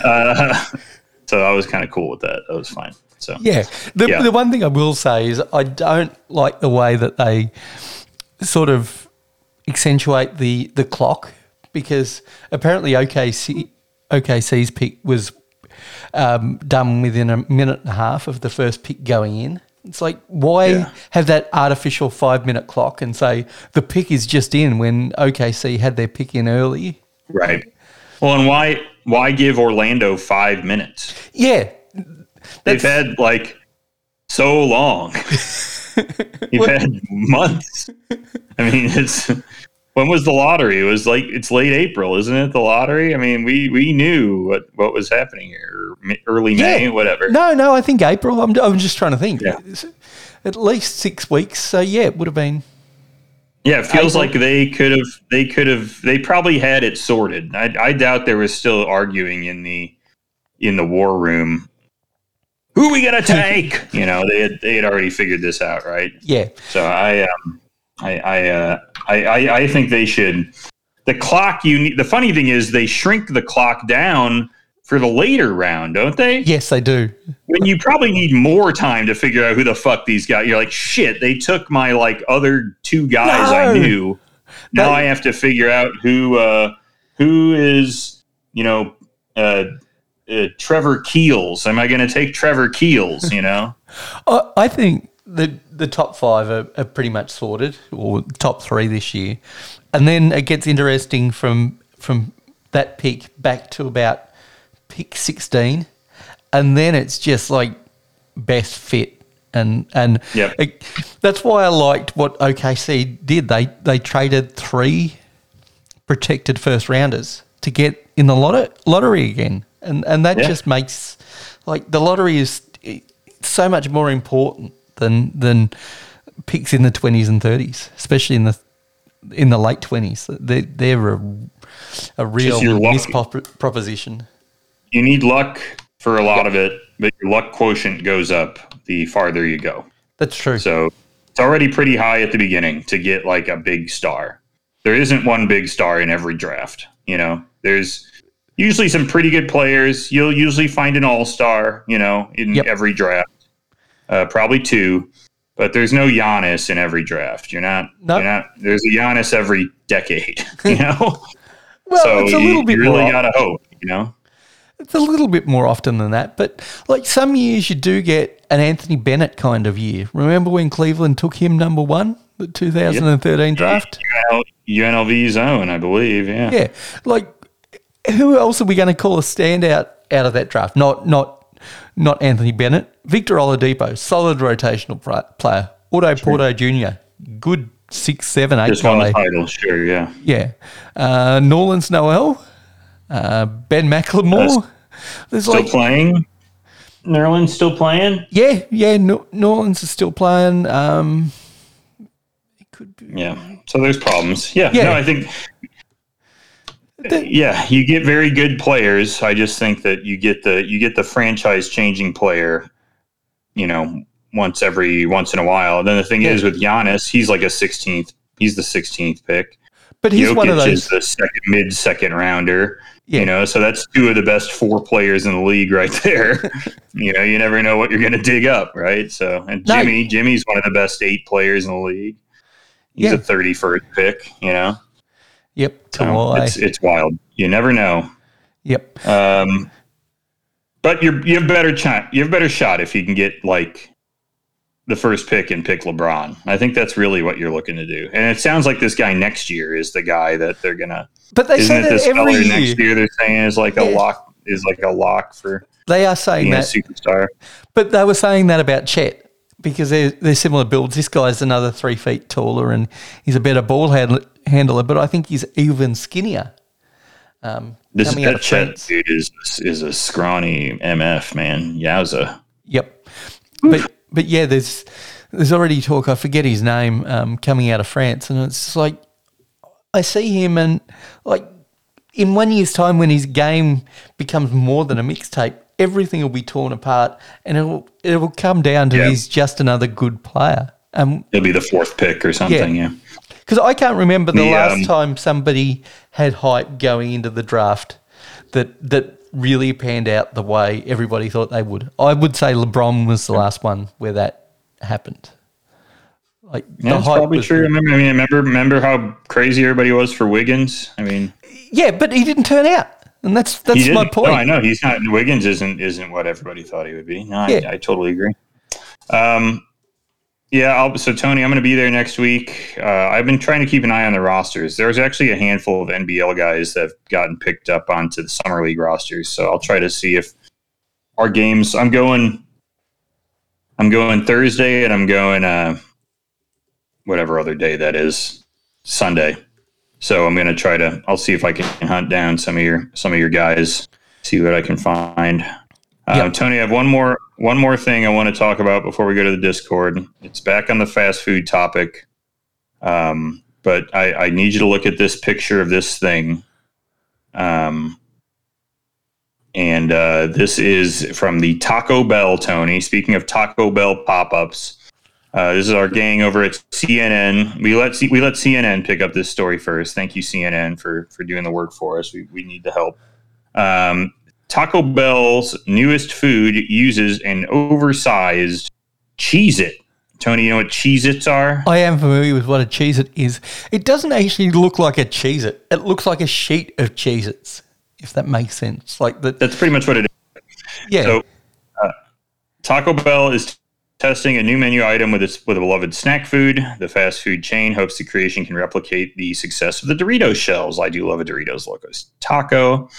Uh, so I was kind of cool with that. That was fine. So Yeah. The, Yeah. the one thing I will say is I don't like the way that they sort of accentuate the, the clock because apparently OKC, OKC's pick was um, done within a minute and a half of the first pick going in. It's like, why Yeah. have that artificial five minute clock and say the pick is just in when OKC had their pick in early? right. Well, and why why give Orlando five minutes? Yeah. They've had like so long. You've had months. I mean, it's when was the lottery? It was like it's late April, isn't it? The lottery. I mean, we we knew what what was happening here, early May, Yeah. whatever. No, no, I think April. I'm, I'm just trying to think. Yeah. At least six weeks. So, yeah, it would have been. Yeah, it feels April. like they could have. They could have. They probably had it sorted. I, I doubt there was still arguing in the in the war room. Who we gonna take? you know, they had they had already figured this out, right? Yeah. So I, um, I, I, uh, I, I, I think they should. The clock you need. The funny thing is, they shrink the clock down for the later round, don't they? Yes, they do. When you probably need more time to figure out who the fuck these guys. You're like, shit, they took my like other two guys I knew. Now No. I have to figure out who, uh, who is, you know, uh, uh, Trevor Keels. Am I going to take Trevor Keels? You know. I, I think the the top five are, are pretty much sorted, or top three this year, and then it gets interesting from from that pick back to about pick sixteen, and then it's just like best fit. And and Yep. it- that's why I liked what OKC did. They they traded three protected first rounders to get in the lotto, lottery again, and and that Yeah. just makes like the lottery is so much more important than than picks in the twenties and thirties, especially in the in the late twenties. They they're a, a real misproposition. You need luck for a lot of it, but your luck quotient goes up the farther you go. That's true. So it's already pretty high at the beginning to get like a big star. There isn't one big star in every draft. You know, there's usually some pretty good players. You'll usually find an all star. You know, in Yep. every draft, uh, probably two. But there's no Giannis in every draft. You're not. No. You're not. There's a Giannis every decade. You know. Well, so it's a you, little bit you really gotta hope. You know. It's a little bit more often than that, but like some years you do get an Anthony Bennett kind of year. Remember when Cleveland took him number one, the 2013 draft? UNL, UNLV zone, I believe. Yeah. Yeah, like who else are we going to call a standout out of that draft? Not not not Anthony Bennett, Victor Oladipo, solid rotational pla- player. Otto Porter Jr., good six, seven, eight Just won the title. Sure. Yeah. Yeah, uh, Nerlens Noel, uh, Ben McLemore. There's Still like playing. Nerlens still playing. Yeah, yeah. Nerlens is still playing. Um, it could be. Yeah. So there's problems. Yeah. Yeah. No, I think. Yeah, you get very good players. I just think that you get the you get the franchise changing player, you know, once every once in a while. And then the thing Yeah. is with Giannis, he's like a 16th. He's the 16th pick. But he's Jokic one of is those. the second mid second rounder. Yeah. You know, so that's two of the best four players in the league right there. you know, you never know what you're going to dig up, right? So, and No. Jimmy, Jimmy's one of the best eight players in the league. He's Yeah. a 31st pick. You know, Yep. so it's it's wild. You never know. Yep. Um, but you're you have better shot. You have better shot if you can get like the first pick and pick LeBron. I think that's really what you're looking to do. And it sounds like this guy next year is the guy that they're gonna. But they say that this every next year? They're saying is like a Yeah. lock is like a lock for They are saying that, superstar. but they were saying that about Chet because they're they're similar builds. This guy's another three feet taller and he's a better ball handler. handler but I think he's even skinnier. Um, This that Chet dude is is a scrawny MF man. Yowza. Yep. But but yeah, there's there's already talk. I forget his name um, coming out of France, and it's like I see him, and like in one year's time, when his game becomes more than a mixtape, everything will be torn apart, and it will it will come down to Yeah. he's just another good player. Um, He'll be the fourth pick or something. Yeah. because I can't remember the, The, last um, time somebody had hype going into the draft that that really panned out the way everybody thought they would. I would say LeBron was the last one where that happened. Like Yeah, the that's probably true. Remember, I mean, remember, remember how crazy everybody was for Wiggins. I mean, Yeah, but he didn't turn out, and that's that's my point. No, I know he's not. Wiggins isn't isn't what everybody thought he would be. No, Yeah. I, I totally agree. Um, yeah. I'll, so Tony, I'm going to be there next week. Uh, I've been trying to keep an eye on the rosters. There's actually a handful of NBL guys that have gotten picked up onto the summer league rosters. So I'll try to see if our games. I'm going. I'm going Thursday, and I'm going uh, whatever other day that is, Sunday. So I'm going to try to. I'll see if I can hunt down some of your some of your guys. See what I can find. Uh. Tony, I have one more one more thing I want to talk about before we go to the Discord. It's back on the fast food topic, um, but I, I need you to look at this picture of this thing. Um, and uh, this is from the Taco Bell, Tony. Speaking of Taco Bell pop ups, uh, this is our gang over at CNN. We let C- we let CNN pick up this story first. Thank you, CNN, for for doing the work for us. We we need the help. Um, Taco Bell's newest food uses an oversized Cheez It. Tony, you know what Cheez Its are? I am familiar with what a Cheez It is. It doesn't actually look like a Cheez It. It looks like a sheet of Cheez Its, if that makes sense. Like the That's pretty much what it is. yeah. So, uh, Taco Bell is testing a new menu item with its with a beloved snack food. The fast food chain hopes the creation can replicate the success of the Doritos shells. I do love a Doritos Locos taco.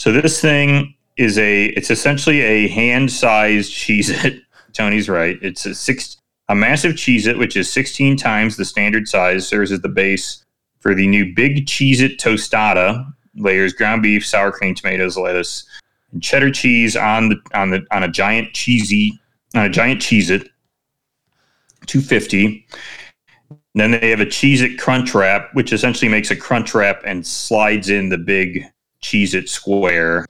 So this thing is a it's essentially a hand-sized Cheez It. Tony's right. It's a six a massive Cheez It which is 16 times the standard size, serves as the base for the new Big Cheez It Tostada. Layers ground beef, sour cream, tomatoes, lettuce, and cheddar cheese on the on the on a giant cheesy on a giant Cheez It 250. Then they have a Cheez It Crunch Wrap, which essentially makes a crunch wrap and slides in the big Cheez It square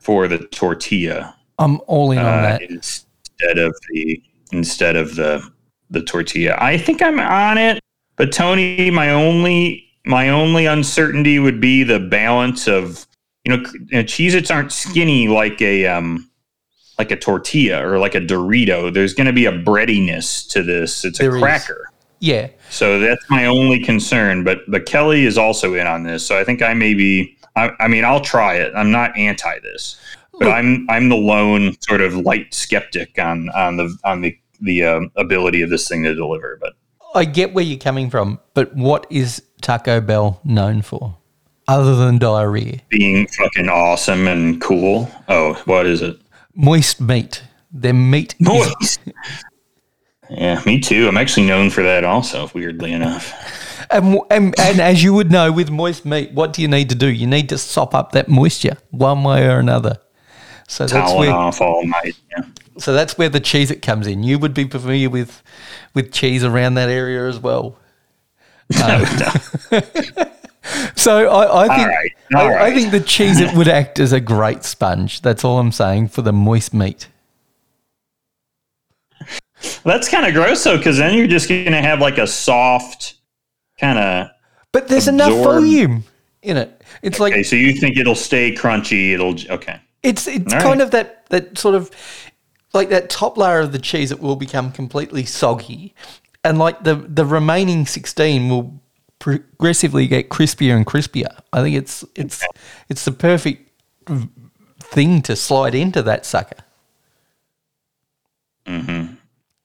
for the tortilla I'm only on uh, that. instead of the instead of the the tortilla. I think I'm on it, but Tony, my only my only uncertainty would be the balance of you know, you know Cheez-Its aren't skinny like a um like a tortilla or like a Dorito. There's going to be a breadiness to this. It's a There is. cracker. Yeah. So that's my only concern. But but Kelly is also in on this. So I think I may be. I, I mean, I'll try it. I'm not anti this, but Look- I'm I'm the lone sort of light skeptic on on the on the the um, ability of this thing to deliver. But I get where you're coming from, but what is Taco Bell known for other than diarrhea? being fucking awesome and cool. Oh, what is it? Moist meat. Their meat is Moist. Yeah, me too. I'm actually known for that also, weirdly enough. And, and, and as you would know, with moist meat, what do you need to do? You need to sop up that moisture one way or another. So that's where off all night. Yeah. so that's where the Cheez It comes in. You would be familiar with with cheese around that area as well. Um, so I, I think right, I, I think the Cheez It would act as a great sponge. That's all I'm saying for the moist meat. That's kind of gross though, because then you're just going to have like a soft kind of. But there's enough volume in it. It's like Okay, so you think it'll stay crunchy? It'll okay. It's it's All kind right. of that that sort of like that top layer of the cheese that will become completely soggy, and like the the remaining sixteen will progressively get crispier and crispier. I think it's it's it's the perfect thing to slide into that sucker. Mm-hmm.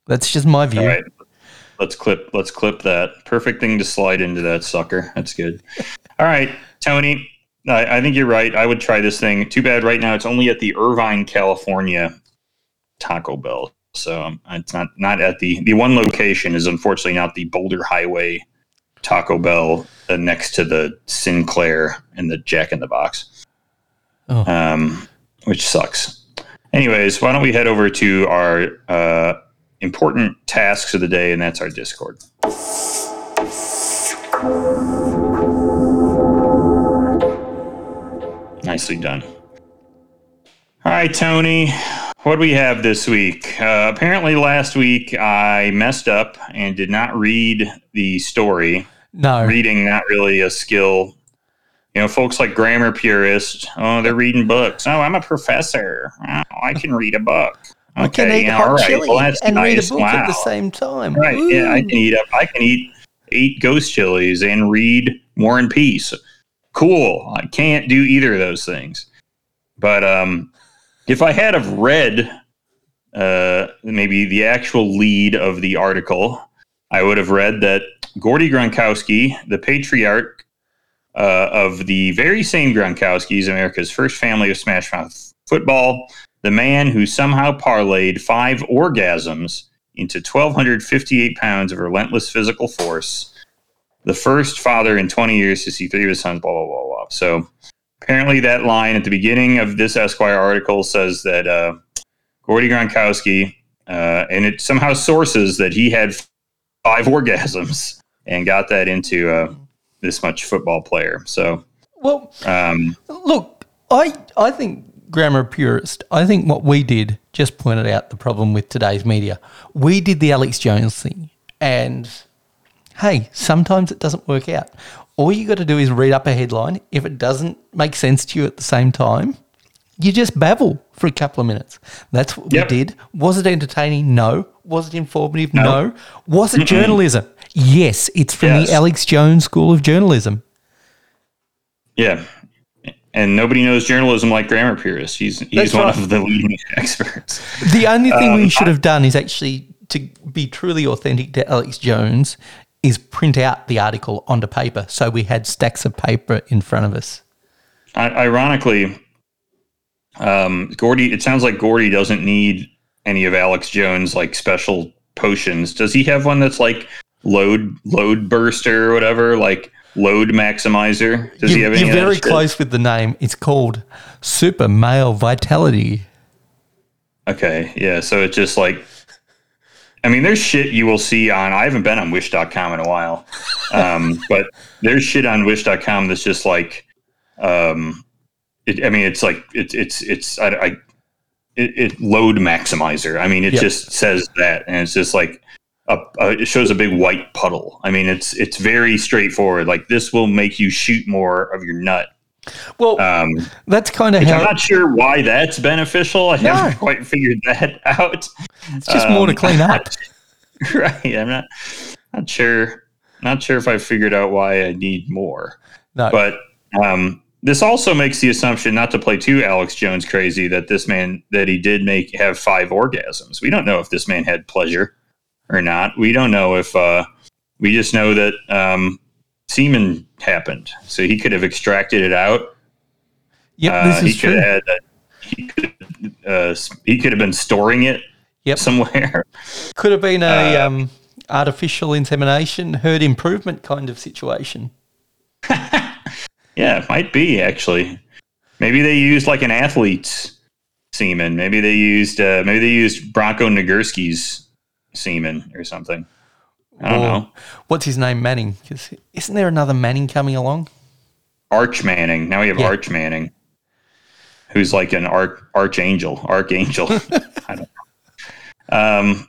That's just my view. Right, let's clip. Let's clip that. Perfect thing to slide into that sucker. That's good. All right, Tony. I, I think you're right. I would try this thing. Too bad right now it's only at the Irvine, California Taco Bell. So um, it's not not at the the one location is unfortunately not the Boulder Highway Taco Bell uh, next to the Sinclair and the Jack in the Box, Oh. um, which sucks. Anyways, why don't we head over to our uh, important tasks of the day, and that's our Discord. Nicely done. All right, Tony, what do we have this week? Uh, apparently, last week I messed up and did not read the story. No, Reading not really a skill. You know, folks like grammar purists, oh, they're reading books. Oh, I'm a professor. Oh, I can read a book. Okay, I can eat yeah, hot right. chili Well, and read a nice. book at the same time. Right. Yeah, I can eat up. I can eat eight ghost chilies and read War and Peace. Cool. I can't do either of those things. But um, if I had have read uh, maybe the actual lead of the article, I would have read that Gordy Gronkowski, the patriarch uh, of the very same Gronkowskis, America's first family of Smash Mouth football, the man who somehow parlayed five orgasms into 1,258 pounds of relentless physical force. The first father in 20 years to see three of his sons, blah, blah, blah, blah. So apparently, that line at the beginning of this Esquire article says that uh, Gordy Gronkowski, uh, and it somehow sources that he had five orgasms and got that into uh, this much football player. So, Well, um, Look, I I think grammar purist. I think what we did just pointed out the problem with today's media. We did the Alex Jones thing, and hey, sometimes it doesn't work out. All you got to do is read up a headline. If it doesn't make sense to you at the same time, you just babble for a couple of minutes. That's what Yep. we did. Was it entertaining? No. Was it informative? No. No. Was it journalism? Yes. It's from Yes. the Alex Jones School of Journalism. yeah. And nobody knows journalism like grammar purists. He's he's That's one right. of the leading experts. The only thing Um, we should have done is actually to be truly authentic to Alex Jones is print out the article onto paper so we had stacks of paper in front of us. I, ironically, um, Gordy. It sounds like Gordy doesn't need any of Alex Jones like special potions. Does he have one that's like load load burster or whatever, like load maximizer? Does he You, have any? you're very close with the name. It's called Super Male Vitality. Okay, yeah. So it's just like, I mean, there's shit you will see on. I haven't been on Wish.com in a while, um, but there's shit on Wish.com that's just like, um, it, I mean, it's like it's it's it's I, I it, it load maximizer. I mean, it Yep. just says that, and it's just like, a, a it shows a big white puddle. I mean, it's it's very straightforward. Like this will make you shoot more of your nut. Well, Um, that's kind of how I'm not sure why that's beneficial. I haven't quite figured that out. it's just more to um, clean up. right. I'm not not sure. Not sure if I figured out why I need more. No, But um, this also makes the assumption, not to play too Alex Jones crazy, that this man that he did make have five orgasms. We don't know if this man had pleasure or not. We don't know if uh, we just know that um, semen happened, so he could have extracted it out. yep, Uh, this he is could true. have had. He could. Uh, he could have been storing it Yep. somewhere. Could have been a uh, um, artificial insemination, herd improvement kind of situation. Yeah, it might be actually. Maybe they used like an athlete's semen. Maybe they used uh, maybe they used Bronco Nagurski's semen or something. I don't Or- know. What's his name, Manning? 'Cause isn't there another Manning coming along? Arch Manning. Now we have Yeah. Arch Manning, who's like an arch archangel. Archangel. I don't know. Um,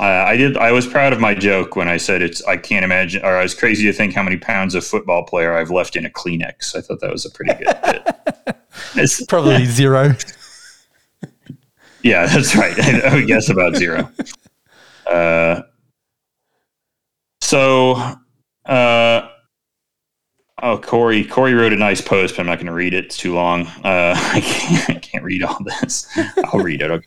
I, I did. I was proud of my joke when I said it's. I can't imagine, or I was crazy to think how many pounds of football player I've left in a Kleenex. I thought that was a pretty good bit. It's- Probably zero. Yeah, that's right. I would guess about zero. Uh, so, uh, oh, Corey, Corey wrote a nice post, but I'm not going to read it. It's too long. Uh, I, can't, I can't read all this. I'll read it. Okay.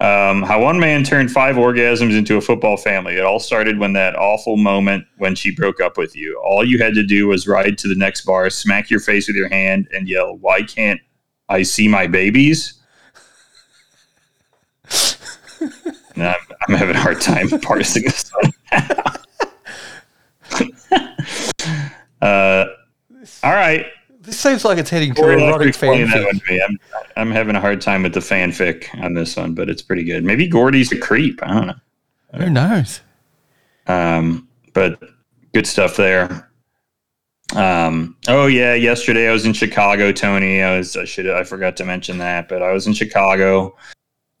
Um, how one man turned five orgasms into a football family. It all started when that awful moment when she broke up with you. All you had to do was ride to the next bar, smack your face with your hand, and yell, "Why can't I see my babies?" I'm, I'm having a hard time parsing this one. uh, all right. This seems like it's heading to Corey, I'll erotic explain that one fanfic. I'm, I'm having a hard time with the fanfic on this one, but it's pretty good. Maybe Gordy's a creep. I don't know. Who knows? Um, but good stuff there. Um, oh yeah, yesterday I was in Chicago, Tony. I was I should I forgot to mention that, but I was in Chicago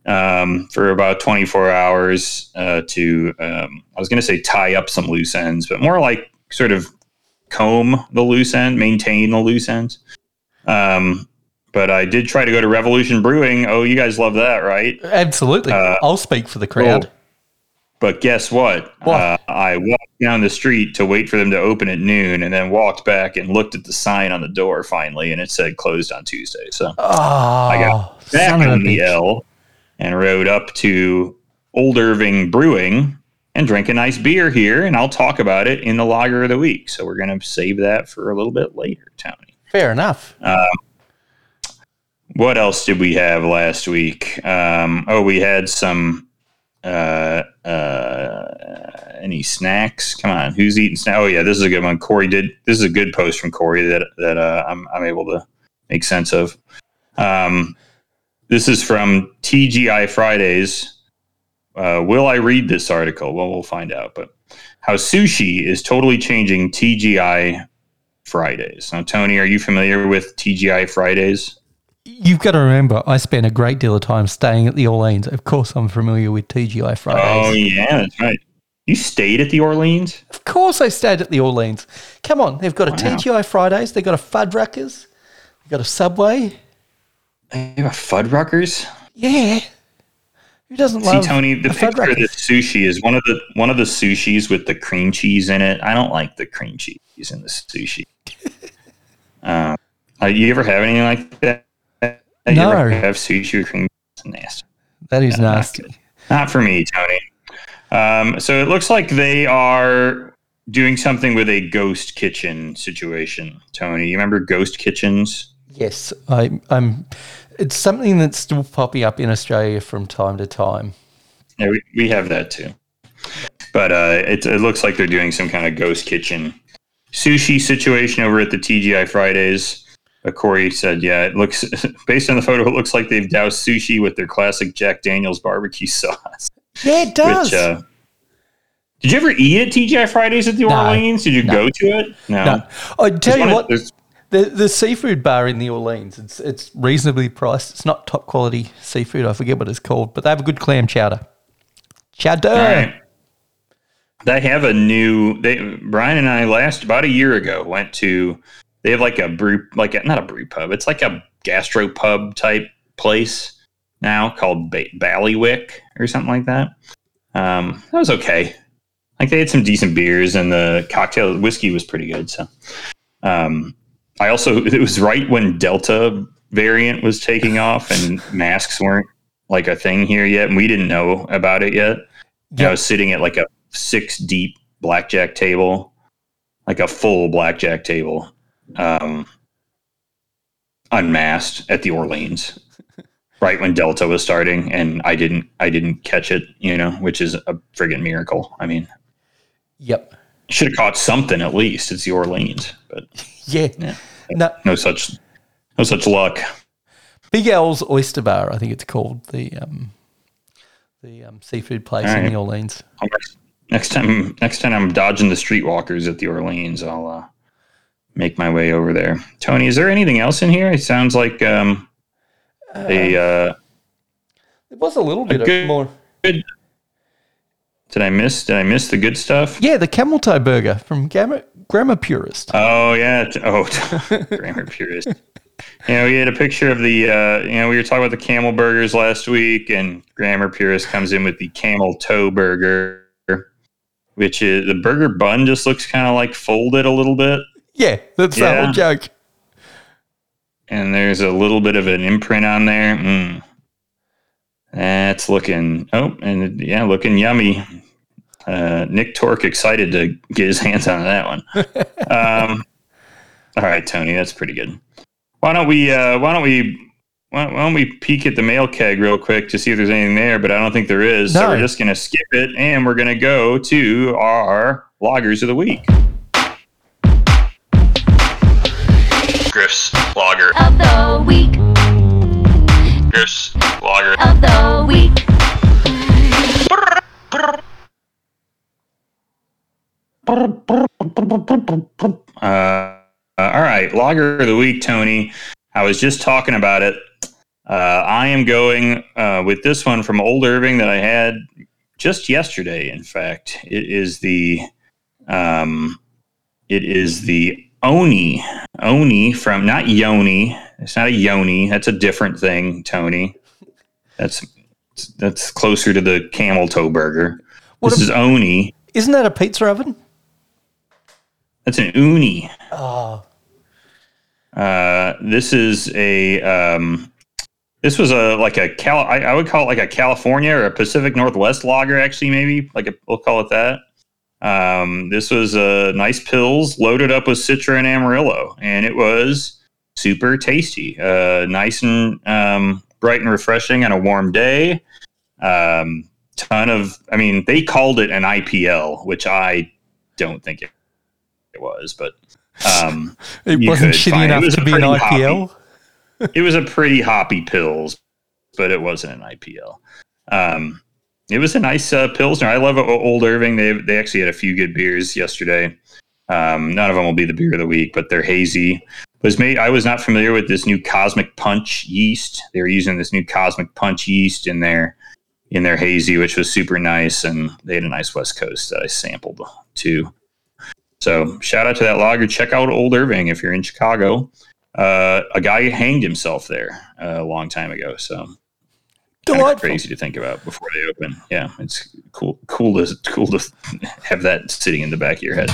um, for about 24 hours uh, to um, I was going to say tie up some loose ends, but more like sort of comb the loose end, maintain the loose ends. Um, but I did try to go to Revolution Brewing. Oh, you guys love that, right? Absolutely. Uh, I'll speak for the crowd. But guess what? What? Uh, I walked down the street to wait for them to open at noon, and then walked back and looked at the sign on the door finally, and it said closed on Tuesday. So Oh, got back son of a on the bitch. L and rode up to Old Irving Brewing and drank a nice beer here, and I'll talk about it in the lager of the week. So we're gonna save that for a little bit later, Tony. Fair enough. What else did we have last week? Um, oh, we had some. Uh, uh, any snacks? Come on, who's eating snacks? Oh yeah, this is a good one. Corey did. This is a good post from Corey that that uh, I'm I'm able to make sense of. Um, this is from TGI Fridays. Uh, will I read this article? Well, we'll find out. But how sushi is totally changing TGI Fridays. Now, Tony, are you familiar with TGI Fridays? You've got to remember, I spent a great deal of time staying at the Orleans. Of course, I'm familiar with TGI Fridays. Oh yeah, that's right. You stayed at the Orleans. Of course, I stayed at the Orleans. Come on, they've got a Wow. TGI Fridays. They've got a Fuddruckers. They've got a Subway. They have a Fuddruckers. Yeah. Who doesn't See, love Tony, the a picture of the sushi is one of the one of the sushis with the cream cheese in it. I don't like the cream cheese in the sushi. um, uh, you ever have anything like that? You No. ever have sushi with cream? It's nasty. That is Yeah, not nasty. good. Not for me, Tony. Um, so it looks like they are doing something with a ghost kitchen situation. Tony, you remember ghost kitchens? Yes, I, I'm. It's something that's still popping up in Australia from time to time. Yeah, we, we have that too. But uh, it, it looks like they're doing some kind of ghost kitchen sushi situation over at the TGI Fridays. Uh, Corey said, "Yeah, it looks based on the photo, it looks like they've doused sushi with their classic Jack Daniel's barbecue sauce." Yeah, it does. Which, uh, did you ever eat at TGI Fridays at the No. Orleans? Did you No. go to it? No. no, I tell There's you what. there's- The the seafood bar in the Orleans, it's it's reasonably priced. It's not top quality seafood. I forget what it's called, but they have a good clam chowder. Chowder. right. They have a new. They Brian and I last about a year ago went to. They have like a brew, like a, not a brew pub. It's like a gastro pub type place now called ba- Ballywick or something like that. Um, that was okay. Like they had some decent beers and the cocktail whiskey was pretty good. So, um, I also it was right when Delta variant was taking off and masks weren't like a thing here yet, and we didn't know about it yet. I was sitting at like a six deep blackjack table, like a full blackjack table, um, unmasked at the Orleans, right when Delta was starting, and I didn't, I didn't catch it, you know, which is a friggin' miracle. I mean, Yep. Should have caught something at least. It's the Orleans, but Yeah. Yeah. No, no such, no such luck. Big Al's Oyster Bar, I think it's called the um, the um, seafood place All in the Orleans. Next, time, next time I'm dodging the streetwalkers at the Orleans, I'll uh, make my way over there. Tony, is there anything else in here? It sounds like um, a. Uh, It was a little bit good- of more. Did I miss? Did I miss the good stuff? Yeah, the camel toe burger from Gamma, Grammar Purist. Oh yeah. Oh, grammar purist. You know, we had a picture of the. Uh, you know, we were talking about the camel burgers last week, and grammar purist comes in with the camel toe burger, which is the burger bun just looks kind of like folded a little bit. Yeah, that's the Yeah. whole joke. and there's a little bit of an imprint on there. Mm. That's looking oh, and yeah, looking yummy. Uh, Nick Torque excited to get his hands on that one. um, all right, Tony, that's pretty good. Why don't we? Uh, why don't we? Why why don't we peek at the mail keg real quick to see if there's anything there? But I don't think there is. So we're just gonna skip it, and we're gonna go to our lagers of the week. Griff's lager. of the week, Griff's lager. of the week. Uh, uh, all right, lager of the week, Tony. I was just talking about it. Uh, I am going uh, with this one from Old Irving that I had just yesterday. In fact, it is the um, it is the Oni Oni from not Yoni. It's not a Yoni. That's a different thing, Tony. That's that's closer to the camel toe burger. What this a- is Oni. Isn't that a pizza oven? That's an uni. Oh, Uh, this is a um, this was a like a Cal. I, I would call it like a California or a Pacific Northwest lager, actually, maybe like a, we'll call it that. Um, this was a nice pils loaded up with Citra and Amarillo, and it was super tasty. Uh, nice and um, bright and refreshing on a warm day. Um, ton of, I mean, they called it an IPL, which I don't think it, it was, but um, it wasn't shitty enough was to be an hoppy- IPL. it was a pretty hoppy pils, but it wasn't an IPL. Um, it was a nice uh, pilsner. I love Old Irving. They they actually had a few good beers yesterday. Um, none of them will be the beer of the week, but they're hazy. Was made. I was not familiar with this new Cosmic Punch yeast. They were using this new Cosmic Punch yeast in their in their hazy, which was super nice, and they had a nice West Coast that I sampled too. So shout out to that lager. Check out Old Irving if you're in Chicago uh, a guy hanged himself there uh, a long time ago. So Delightful. crazy to think about before they open. Yeah, it's cool. Cool to cool to have that sitting in the back of your head.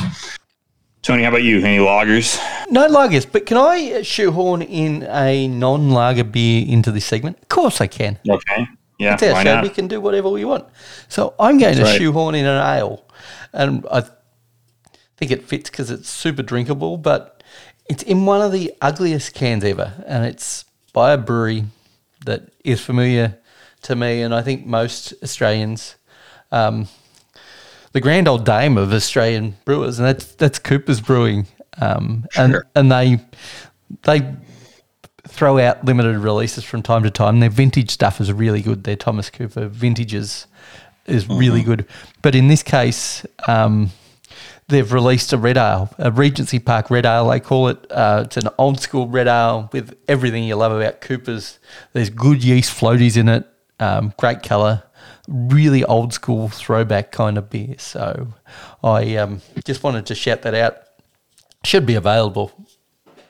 Tony, how about you? Any lagers? No lagers, but can I shoehorn in a non-lager beer into this segment? Of course I can. Okay. Yeah. It's our show. not? We can do whatever we want. So I'm going to That's right. shoehorn in an ale, and I think it fits because it's super drinkable. But it's in one of the ugliest cans ever, and it's by a brewery that is familiar to me, and I think most Australians. Um, the grand old dame of Australian brewers, and that's that's Cooper's Brewing, um, and Sure. and they they throw out limited releases from time to time. Their vintage stuff is really good. Their Thomas Cooper vintages is really good. But in this case, um, they've released a red ale, a Regency Park red ale, they call it. Uh, it's an old school red ale with everything you love about Cooper's. There's good yeast floaties in it, um, great colour. Really old school throwback kind of beer. So I um, just wanted to shout that out. Should be available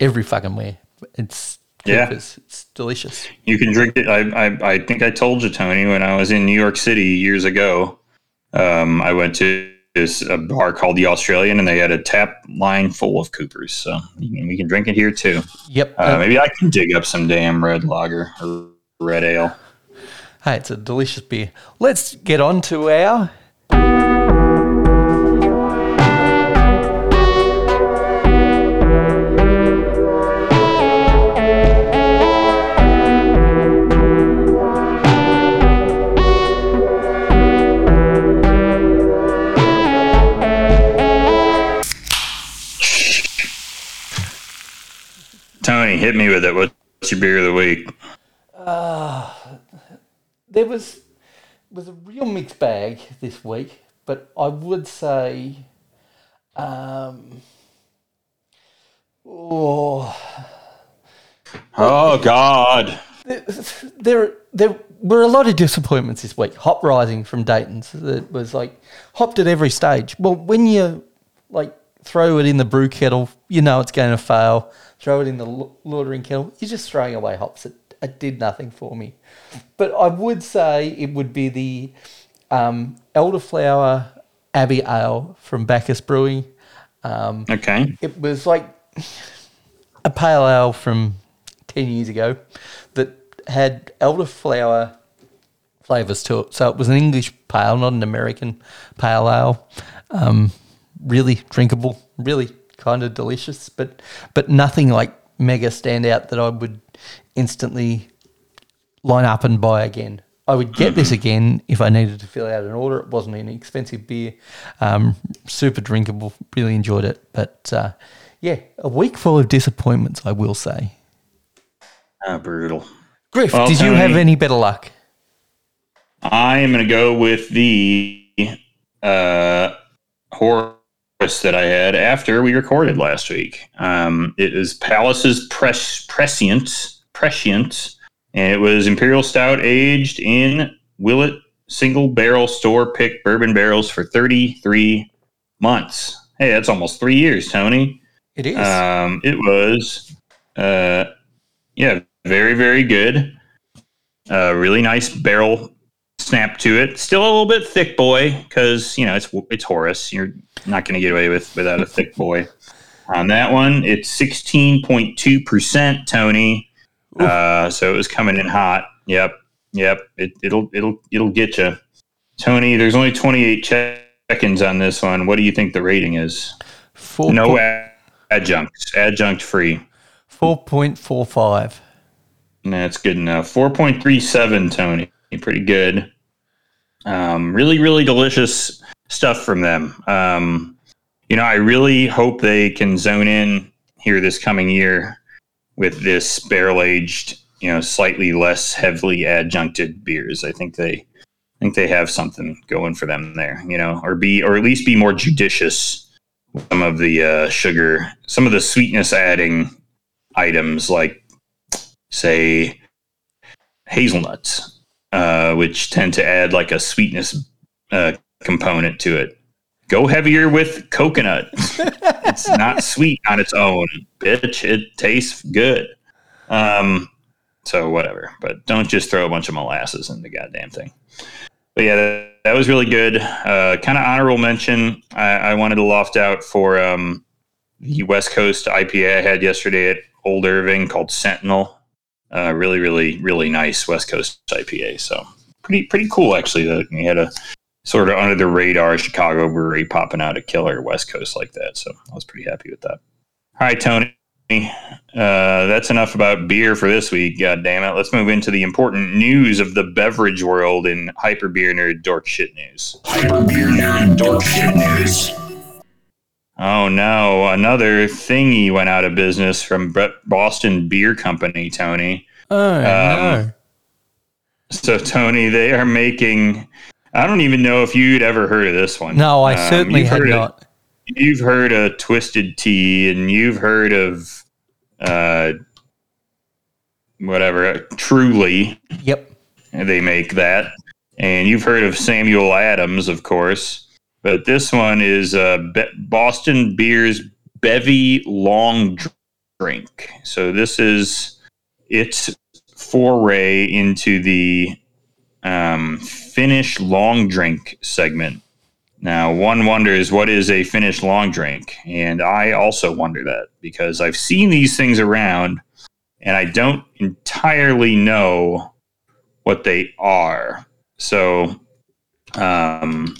every fucking where. It's Yeah. it's, it's delicious. You can drink it. I, I, I think I told you, Tony, when I was in New York City years ago. Um, I went to this a bar called the Australian, and they had a tap line full of Coopers. So you can, we can drink it here too. Yep. Uh, maybe I can dig up some damn red lager or red ale. Hey, it's a delicious beer. Let's get on to our. There was was a real mixed bag this week, but I would say, um, oh, Oh God! there there were a lot of disappointments this week. Hop Rising from Dayton's that was like hopped at every stage. Well, when you like throw it in the brew kettle, you know it's going to fail. Throw it in the laundering kettle, you're just throwing away hops. It, it did nothing for me. But I would say it would be the um, elderflower Abbey Ale from Bacchus Brewing. Um, Okay. it was like a pale ale from 10 years ago that had elderflower flavours to it. So it was an English pale, not an American pale ale. Um, really drinkable, really kind of delicious, but but nothing like mega standout that I would instantly line up and buy again. I would get this again if I needed to fill out an order. It wasn't an expensive beer, um, super drinkable. Really enjoyed it, but uh, yeah, a week full of disappointments. I will say. Ah, brutal. Griff, Well, did you have any better luck? I am going to go with the uh, Horus that I had after we recorded last week. Um, it is Palace's Pres- Prescient, Prescient, and it was Imperial Stout aged in Willet single barrel store pick bourbon barrels for 33 months. Hey, that's almost three years, Tony. It is. Um, it was, uh, yeah, very, very good. Uh, really nice barrel snap to it. Still a little bit thick boy because you know it's it's Horus. You're not going to get away with without a thick boy. On that one, it's sixteen point two percent, Tony. Uh, so it was coming in hot. Yep, yep. It, it'll it'll it'll get you, Tony. There's only twenty eight check-ins on this one. What do you think the rating is? Four No po- adjuncts, adjunct free. 4.45. That's good enough. 4.37, Tony. Pretty good. Um, really, really delicious stuff from them. Um, you know, I really hope they can zone in here this coming year with this barrel aged, you know, slightly less heavily adjuncted beers. I think they I think they have something going for them there, you know, or be or at least be more judicious with some of the uh, sugar, some of the sweetness adding items like say hazelnuts, uh, which tend to add like a sweetness uh, component to it. Go heavier with coconut. it's not sweet on its own, bitch. It tastes good. Um, so whatever, but don't just throw a bunch of molasses in the goddamn thing. But yeah, that, that was really good. Uh, kind of honorable mention. I, I wanted to loft out for um, the West Coast IPA I had yesterday at Old Irving called Sentinel. Uh, really, really, really nice West Coast IPA. So pretty, pretty cool actually. That we had a sort of under the radar Chicago brewery popping out a killer West Coast like that. So I was pretty happy with that. All right, Tony. Uh, that's enough about beer for this week. God damn it. Let's move into the important news of the beverage world in hyper beer nerd dork shit news. Hyper Beer Nerd Dork Shit News. Oh no, another thingy went out of business from Boston Beer Company, Tony. Oh, no. So, Tony, they are making. I don't even know if you'd ever heard of this one. No, I Um, certainly had heard of- not. you've heard of Twisted Tea, and you've heard of uh, whatever Truly. Yep. They make that. and you've heard of Samuel Adams, of course, but this one is uh, Be- Boston Beer's Bevy Long Drink. So this is its foray into the um, Finnish long drink segment. Now, one wonders what is a Finnish long drink, and I also wonder that because I've seen these things around, and I don't entirely know what they are. So, um,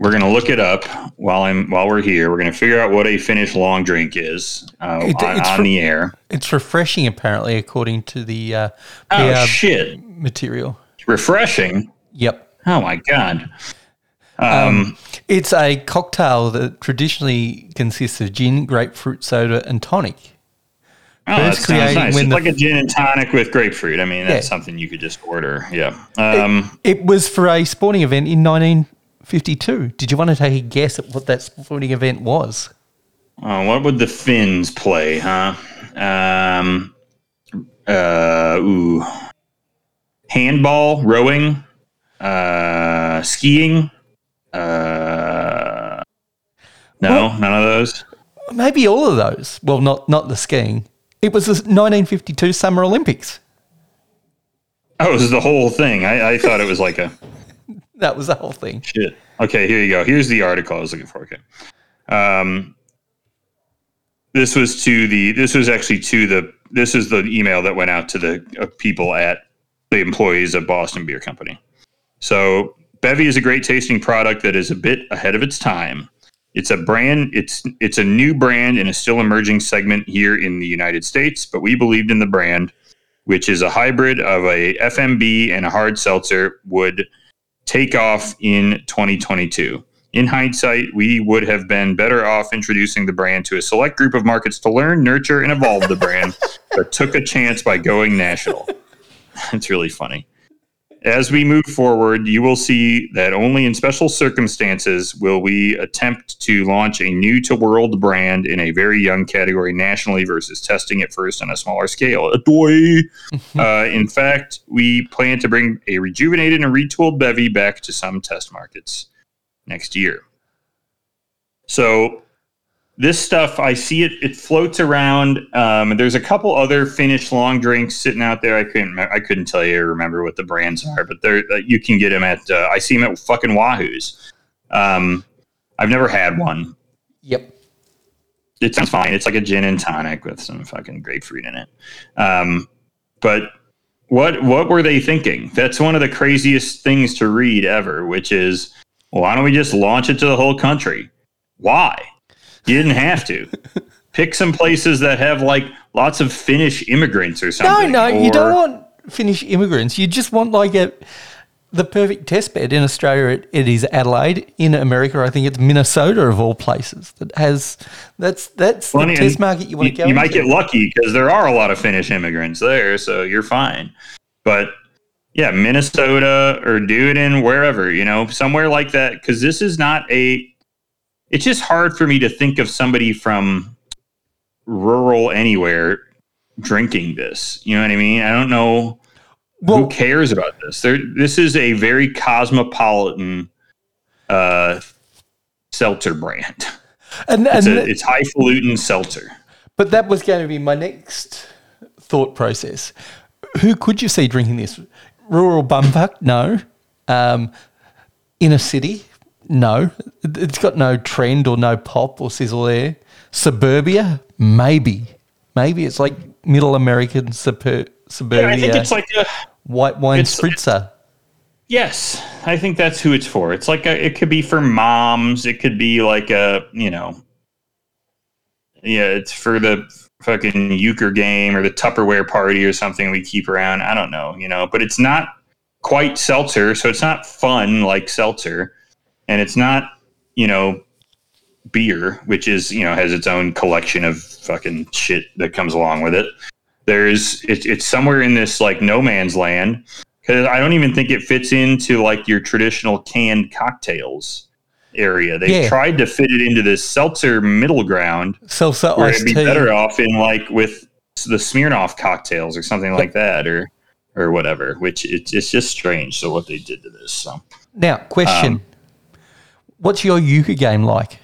we're gonna look it up while I'm while we're here. We're gonna figure out what a Finnish long drink is uh, It- on, on fr- the air. It's refreshing, apparently, according to the uh, Oh shit! Material. Refreshing. Yep. Oh my god. Um, It's a cocktail that traditionally consists of gin, grapefruit soda, and tonic. oh, that sounds nice. It's the- like a gin and tonic with grapefruit. I mean, that's Yeah. something you could just order. Yeah. Um, It was for a sporting event in 1952. Did you want to take a guess at what that sporting event was? oh, what would the Finns play? Huh? Um, uh, ooh, handball, rowing, uh, skiing. Uh, no, Well- none of those. Maybe all of those. Well, not not the skiing. It was the 1952 Summer Olympics. Oh, this is the whole thing. I, I thought it was like a That was the whole thing. shit. Okay, here you go. Here's the article I was looking for. Okay. Um, this was to the. This was actually to the. This is the email that went out to the uh, people at the employees of Boston Beer Company. So Bevy is a great tasting product that is a bit ahead of its time. It's a brand. It's it's a new brand in a still emerging segment here in the United States, but we believed in the brand, which is a hybrid of a FMB and a hard seltzer, would take off in 2022. In hindsight, we would have been better off introducing the brand to a select group of markets to learn, nurture, and evolve the brand, but took a chance by going national. it's really funny. As we move forward, you will see that only in special circumstances will we attempt to launch a new to world brand in a very young category nationally versus testing it first on a smaller scale. Uh, in fact, we plan to bring a rejuvenated and retooled bevy back to some test markets next year. So this stuff I see it it floats around. Um, there's a couple other Finnish long drinks sitting out there. I couldn't I couldn't tell you or remember what the brands are, but they're uh, you can get them at uh, I see them at fucking Wahoo's. Um, I've never had one. Yep. It sounds fine. It's like a gin and tonic with some fucking grapefruit in it. Um, but what what were they thinking? That's one of the craziest things to read ever, which is why don't we just launch it to the whole country? Why? You didn't have to. Pick some places that have like lots of Finnish immigrants or something. no, no, you don't want Finnish immigrants. You just want like a the perfect test bed. In Australia, it, it is Adelaide. In America, I think it's Minnesota of all places that has that's that's Funny, the test market you want to go. You might into. get lucky because there are a lot of Finnish immigrants there, so you're fine. But yeah, Minnesota or do it in wherever, you know, somewhere like that. Because this is not a. It's just hard for me to think of somebody from rural anywhere drinking this. You know what I mean? I don't know who cares about this. There, this is a very cosmopolitan uh, seltzer brand. and, It's, a, it's highfalutin seltzer. But that was going to be my next thought process. Who could you see drinking this? Rural bumfuck? No. Um, inner city? No. It- It's got no trend or no pop or sizzle there. Suburbia? Maybe. Maybe it's like middle American Yeah, suburbia I think it's like a white wine spritzer. yes. I think that's who it's for. It's like a, it could be for moms. It could be like a you know, yeah, it's for the fucking euchre game or the Tupperware party or something we keep around. I don't know, you know, but it's not quite seltzer, so it's not fun like seltzer, and it's not you know beer, which is you know has its own collection of fucking shit that comes along with it. There's it, it's somewhere in this like no man's land because I don't even think it fits into like your traditional canned cocktails area. They Yeah. tried to fit it into this seltzer middle ground Salsa where iced it'd be tea. better off in like with the Smirnoff cocktails or something like that, or or whatever. Which it's it's just strange. So what they did to this. So Now, question: Um, What's your euchre game like?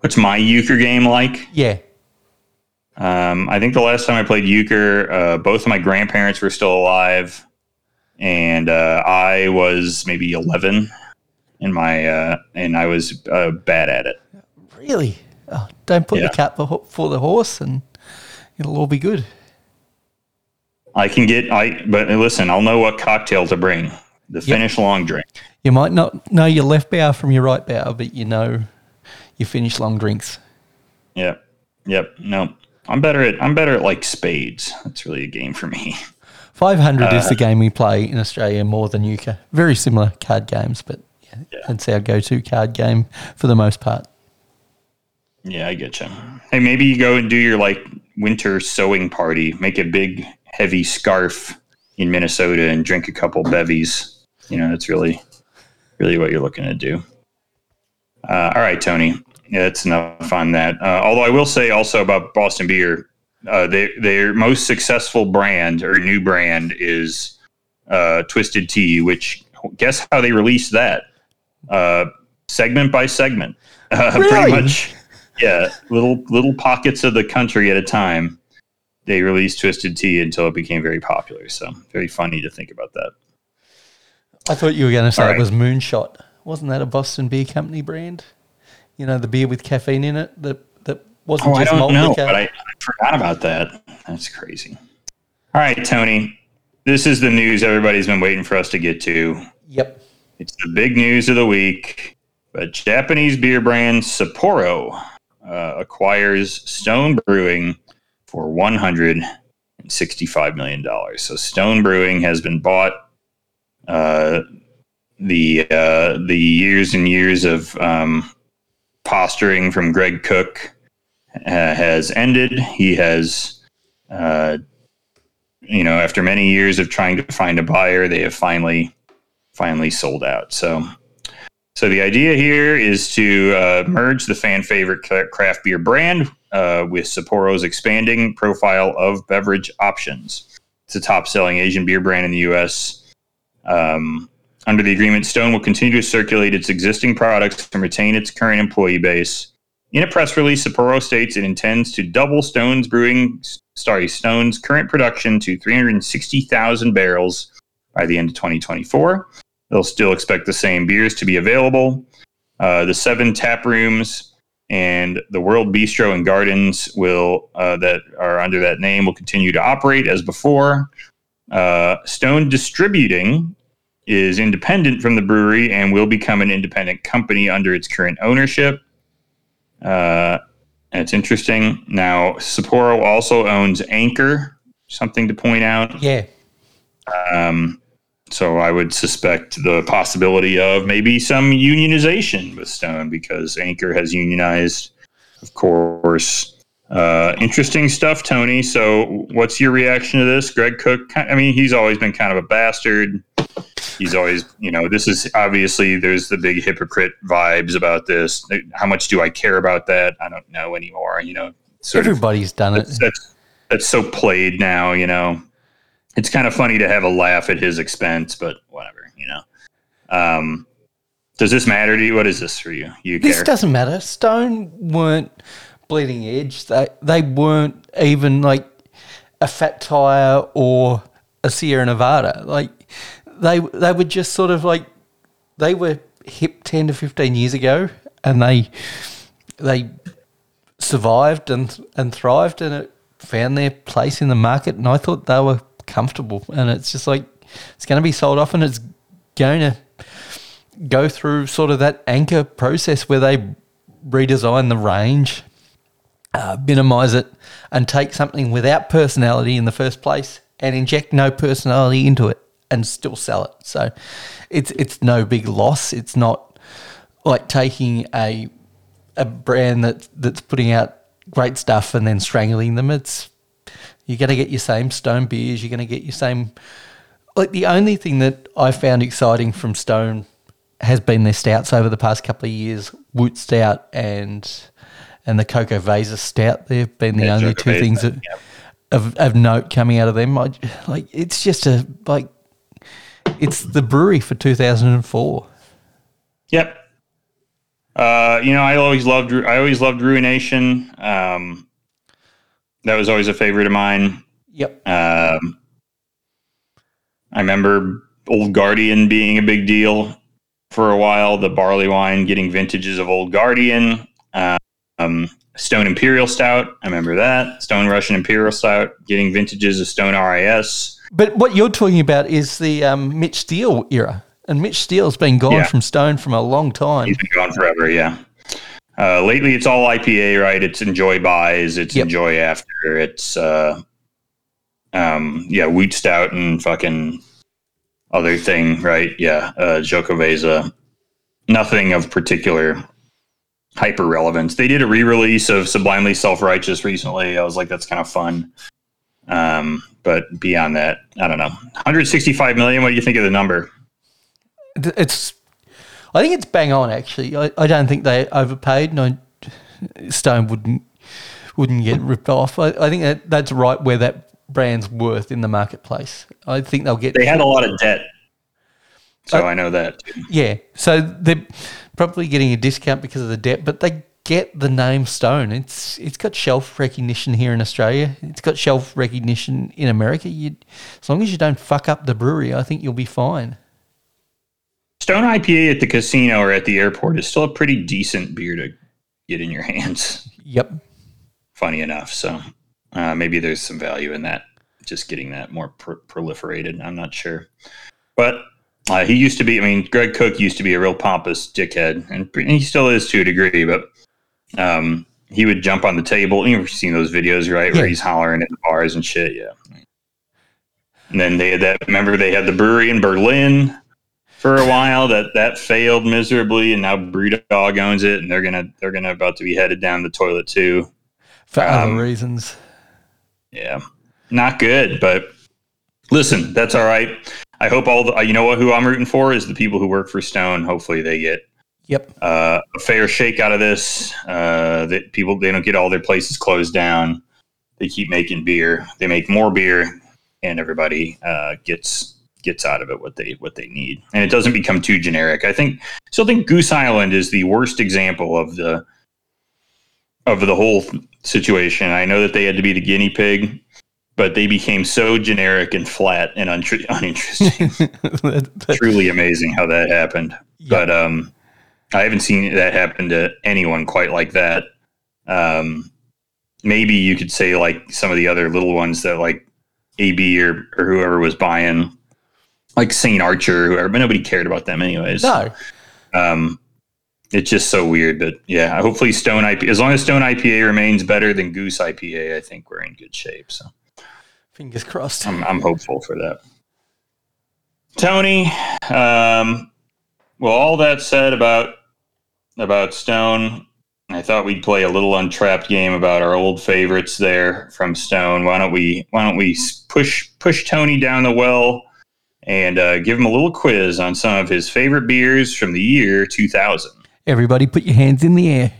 what's my euchre game like? Yeah, Um, I think the last time I played euchre, uh, both of my grandparents were still alive, and uh, I was maybe eleven, and my uh, and I was uh, bad at it. really. Oh, don't put Yeah. the cat before for the horse, and it'll all be good. I can get I, but listen, I'll know what cocktail to bring. The Finnish long drink. You might not know your left bow from your right bow, but you know you finish long drinks. Yep, yep. No, I'm better at I'm better at like spades. That's really a game for me. 500 is Uh, the game we play in Australia more than euchre. Very similar card games, but yeah, that's our go-to card game for the most part. Yeah, I get you. Hey, maybe you go and do your like winter sewing party. Make a big heavy scarf in Minnesota and drink a couple bevies. You know, that's really, really what you're looking to do. Uh, all right, Tony. Yeah, that's enough on that. Uh, although I will say also about Boston Beer, uh, they, their most successful brand or new brand is uh, Twisted Tea. Which guess how they released that? Uh, segment by segment. Uh, Really? Pretty much yeah, little little pockets of the country at a time. They released Twisted Tea until it became very popular. So very funny to think about that. I thought you were going to say All it was Moonshot. Wasn't that a Boston Beer Company brand? You know, the beer with caffeine in it that that wasn't Oh, I just malt don't know, liquor. but I, I forgot about that. That's crazy. All right, Tony. This is the news everybody's been waiting for us to get to. yep. It's the big news of the week. But Japanese beer brand Sapporo uh, acquires Stone Brewing for one hundred and sixty-five million dollars. So Stone Brewing has been bought. Uh, the uh, the years and years of um, posturing from Greg Koch uh, has ended. He has, uh, you know, after many years of trying to find a buyer, they have finally finally sold out. So, so the idea here is to uh, merge the fan favorite craft beer brand uh, with Sapporo's expanding profile of beverage options. It's a top-selling Asian beer brand in the U.S. Um, under the agreement, Stone will continue to circulate its existing products and retain its current employee base. In a press release, Sapporo states it intends to double Stone's brewing, sorry, Stone's current production to 360,000 barrels by the end of 2024. They'll still expect the same beers to be available. Uh, the seven tap rooms and the World Bistro and Gardens will uh, that are under that name will continue to operate as before. Uh, Stone Distributing is independent from the brewery and will become an independent company under its current ownership. Uh, it's interesting. Now, Sapporo also owns Anchor, something to point out. Yeah. Um, so I would suspect the possibility of maybe some unionization with Stone because Anchor has unionized, of course. Uh, interesting stuff, Tony. So, what's your reaction to this? Greg Koch, I mean, he's always been kind of a bastard. He's always, you know, this is obviously there's the big hypocrite vibes about this. How much do I care about that? I don't know anymore. You know, sort of Everybody's done it. that's, that's that's so played now. You know, it's kind of funny to have a laugh at his expense, but whatever. You know, um, does this matter to you? What is this for you? You This care? doesn't matter. Stone weren't bleeding edge. They they weren't even like a Fat Tire or a Sierra Nevada. Like they they were just sort of like they were hip ten to fifteen years ago, and they they survived and and thrived, and it found their place in the market. And I thought they were comfortable. And it's just like it's going to be sold off, and it's going to go through sort of that anchor process where they redesign the range, uh, minimize it, and take something without personality in the first place and inject no personality into it and still sell it. So it's it's no big loss. It's not like taking a a brand that that's putting out great stuff and then strangling them. It's you're going to get your same Stone beers. You're going to get your same. Like the only thing that I found exciting from Stone has been their stouts over the past couple of years. Woot Stout and and the Xocoveza Stout. They've been the Yeah, only two things that yep. of, of note coming out of them. I, like it's just a like it's the brewery for 2004. Yep. Uh, you know, I always loved I always loved Ruination. Um, that was always a favorite of mine. Yep. Um, I remember Old Guardian being a big deal for a while. The barley wine getting vintages of Old Guardian. Um, Stone Imperial Stout. I remember that. Stone Russian Imperial Stout getting vintages of Stone RIS. But what you're talking about is the um, Mitch Steele era, and Mitch Steele's been gone Yeah. from Stone from a long time. He's been gone forever, yeah. Uh, lately, it's all IPA, right? It's enjoy buys, it's Yep. enjoy after, it's uh, um, yeah, wheat stout and fucking other thing, right? Yeah, uh, Xocoveza. Nothing of particular hyper relevance. They did a re-release of Sublimely Self Righteous recently. I was like, that's kind of fun. Um, but beyond that, I don't know. 165 million. What do you think of the number? It's, I think it's bang on. Actually, I, I don't think they overpaid. No, Stone wouldn't wouldn't get ripped off. I, I think that that's right where that brand's worth in the marketplace. I think they'll get They had a lot of debt, so Uh, I know that. Yeah, so they're probably getting a discount because of the debt, but they get the name Stone. It's it's got shelf recognition here in Australia. It's got shelf recognition in America. You, as long as you don't fuck up the brewery, I think you'll be fine. Stone IPA at the casino or at the airport is still a pretty decent beer to get in your hands. Yep. Funny enough, so uh, maybe there's some value in that. Just getting that more pr- proliferated. I'm not sure, but uh, he used to be. I mean, Greg Koch used to be a real pompous dickhead, and he still is to a degree. But um, he would jump on the table. You've seen those videos, right? Yeah. Where he's hollering at bars and shit. Yeah. And then they had that. Remember, they had the brewery in Berlin for a while. That that failed miserably, and now BrewDog owns it, and they're gonna they're gonna about to be headed down the toilet too. For Um, other reasons. Yeah, not good. But listen, that's all right. I hope all the you know what who I'm rooting for is the people who work for Stone. Hopefully, they get Yep. uh, a fair shake out of this. Uh, that people they don't get all their places closed down. They keep making beer. They make more beer, and everybody uh, gets gets out of it what they what they need, and it doesn't become too generic. I think still think Goose Island is the worst example of the of the whole situation. I know that they had to be the guinea pig, but they became so generic and flat and uninteresting. Truly amazing how that happened. But um, I haven't seen that happen to anyone quite like that. Um, maybe you could say like some of the other little ones that like AB or, or whoever was buying, like Saint Archer, or whoever, but nobody cared about them anyways. no. Um, it's just so weird, but yeah. Hopefully, Stone IPA. As long as Stone IPA remains better than Goose IPA, I think we're in good shape. So Fingers crossed. I'm, I'm hopeful for that. Tony, um, well, all that said about about Stone, I thought we'd play a little Untappd game about our old favorites there from Stone. Why don't we Why don't we push push Tony down the well and uh, give him a little quiz on some of his favorite beers from the year 2000. Everybody put your hands in the air.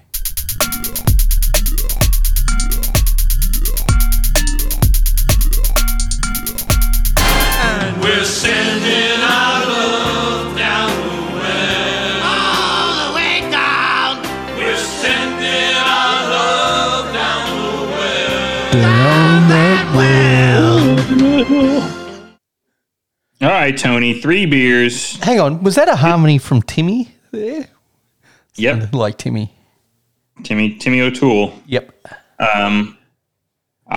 Well. All right, Tony, three beers. Hang on, was that a harmony from Timmy there? Yep, Like Timmy. Timmy Timmy O'Toole. Yep. Um,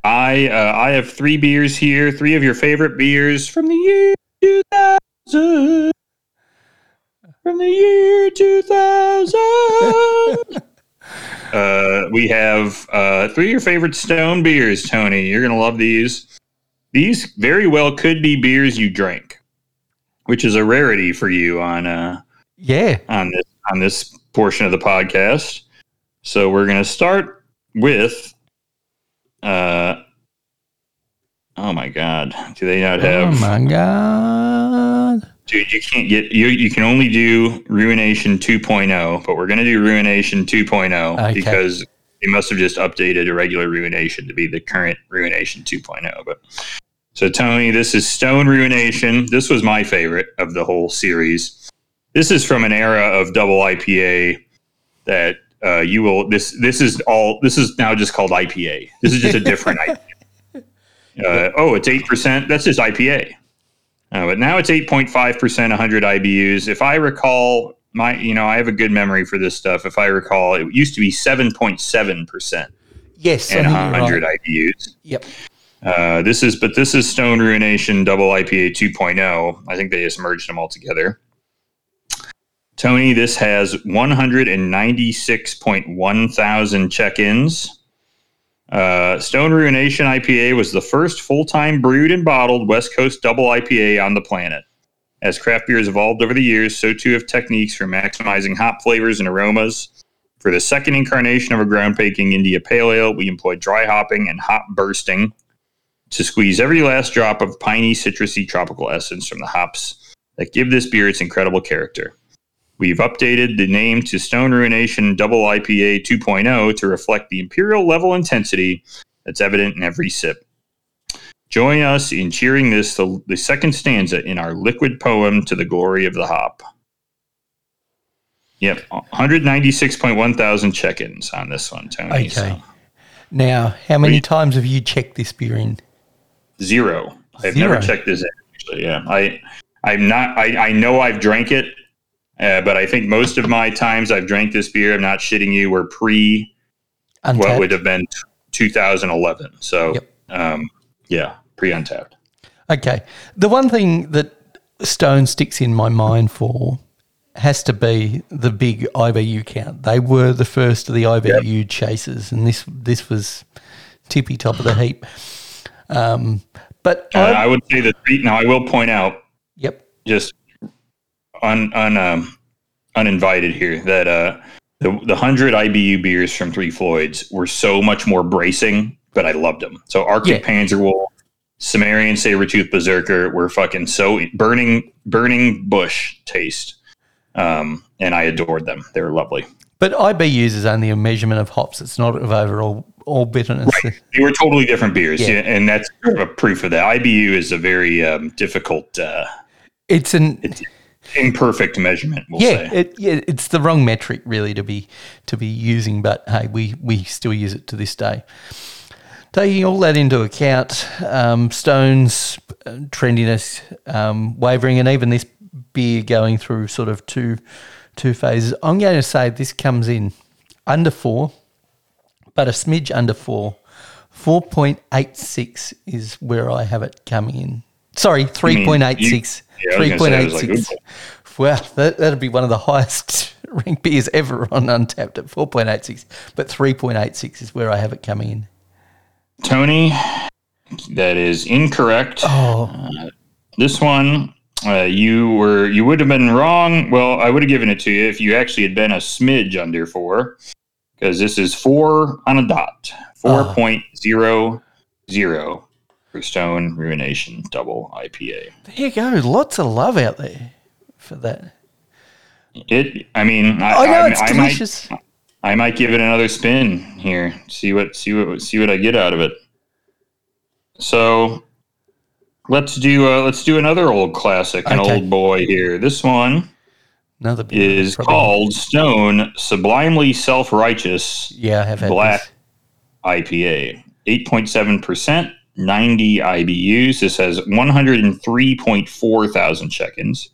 I uh, I have three beers here, three of your favorite beers from the year 2000. From the year 2000. uh, we have uh, three of your favorite Stone beers, Tony. You're gonna love these. These very well could be beers you drank, which is a rarity for you on uh, Yeah. on this on this portion of the podcast. So we're gonna start with uh oh my god. Do they not have Oh my god. Dude you can't get you you can only do Ruination 2.0, but we're gonna do Ruination 2.0 Okay. because they must have just updated a regular ruination to be the current ruination 2.0. But so Tony, this is Stone Ruination. This was my favorite of the whole series. This is from an era of double IPA that uh, you will this this is all this is now just called IPA. This is just a different IPA. Uh, oh, it's eight percent. That's just IPA. Uh, but now it's eight point five percent, 100 IBUs. If I recall, my you know I have a good memory for this stuff. If I recall, it used to be seven point seven percent Yes, and 100 right. IBUs. Yep. Uh, this is, but this is Stone Ruination Double IPA 2.0. I think they just merged them all together. Tony, this has 196.1 thousand check-ins. Uh, Stone Ruination IPA was the first full-time brewed and bottled West Coast double IPA on the planet. As craft beers evolved over the years, so too have techniques for maximizing hop flavors and aromas. For the second incarnation of a groundbreaking India Pale Ale, we employed dry hopping and hop bursting to squeeze every last drop of piney, citrusy tropical essence from the hops that give this beer its incredible character. We've updated the name to Stone Ruination Double IPA 2.0 to reflect the imperial level intensity that's evident in every sip. Join us in cheering this, the, the second stanza in our liquid poem to the glory of the hop. Yep, 196.1 thousand check ins on this one, Tony. Okay. so Now, how many times have you checked this beer in? Zero. I've Zero. never checked this in, actually. Yeah. I, I'm not, I, I know I've drank it, uh, but I think most of my times I've drank this beer, I'm not shitting you, were pre what would have been 2011. So, Yep. um, yeah, pre Untappd. Okay. The one thing that Stone sticks in my mind for has to be the big IBU count. They were the first of the IBU chasers, and this this was tippy top of the heap. Um, but Uh, I, I would say that, now I will point out, yep, just un, un, um, uninvited here, that uh, the, the 100 IBU beers from Three Floyds were so much more bracing, but I loved them. So Arctic Yeah. Panzerwolf, Sumerian Sabertooth Berserker were fucking so burning, burning bush taste. Um, and I adored them. They were lovely. but IBUs is only a measurement of hops. It's not of overall all bitterness. They were totally different beers. Yeah. And that's sort of a proof of that. IBU is a very um, difficult, uh, It's an imperfect measurement, we'll yeah, say. it, yeah, it's the wrong metric really to be to be using, but hey, we we still use it to this day. Taking all that into account, um, Stone's uh, trendiness, um, wavering, and even this beer going through sort of two two phases. I'm going to say this comes in under four, but a smidge under four. Four point eight six is where I have it coming in. Sorry, three point eight six. yeah, I was Three gonna say, point I eight was like, Well, that, that'd be one of the highest ranked beers ever on Untappd at 4.86. But 3.86 is where I have it coming in. Tony, that is incorrect. Oh, This one, uh, you were you would have been wrong. Well, I would have given it to you if you actually had been a smidge under four, because this is four on a dot, four point zero zero for Stone Ruination Double IPA. there you go. Lots of love out there for that. It, I mean, I, I know I, it's I delicious. Might, I might give it another spin here. See what see what see what I get out of it. So let's do uh, let's do another old classic, an Okay. old boy here. This one Another beer. is called Stone Sublimely Self Righteous Yeah, I have had Black this. IPA. 8.7%, 90 IBUs. This has 103.4 thousand check ins.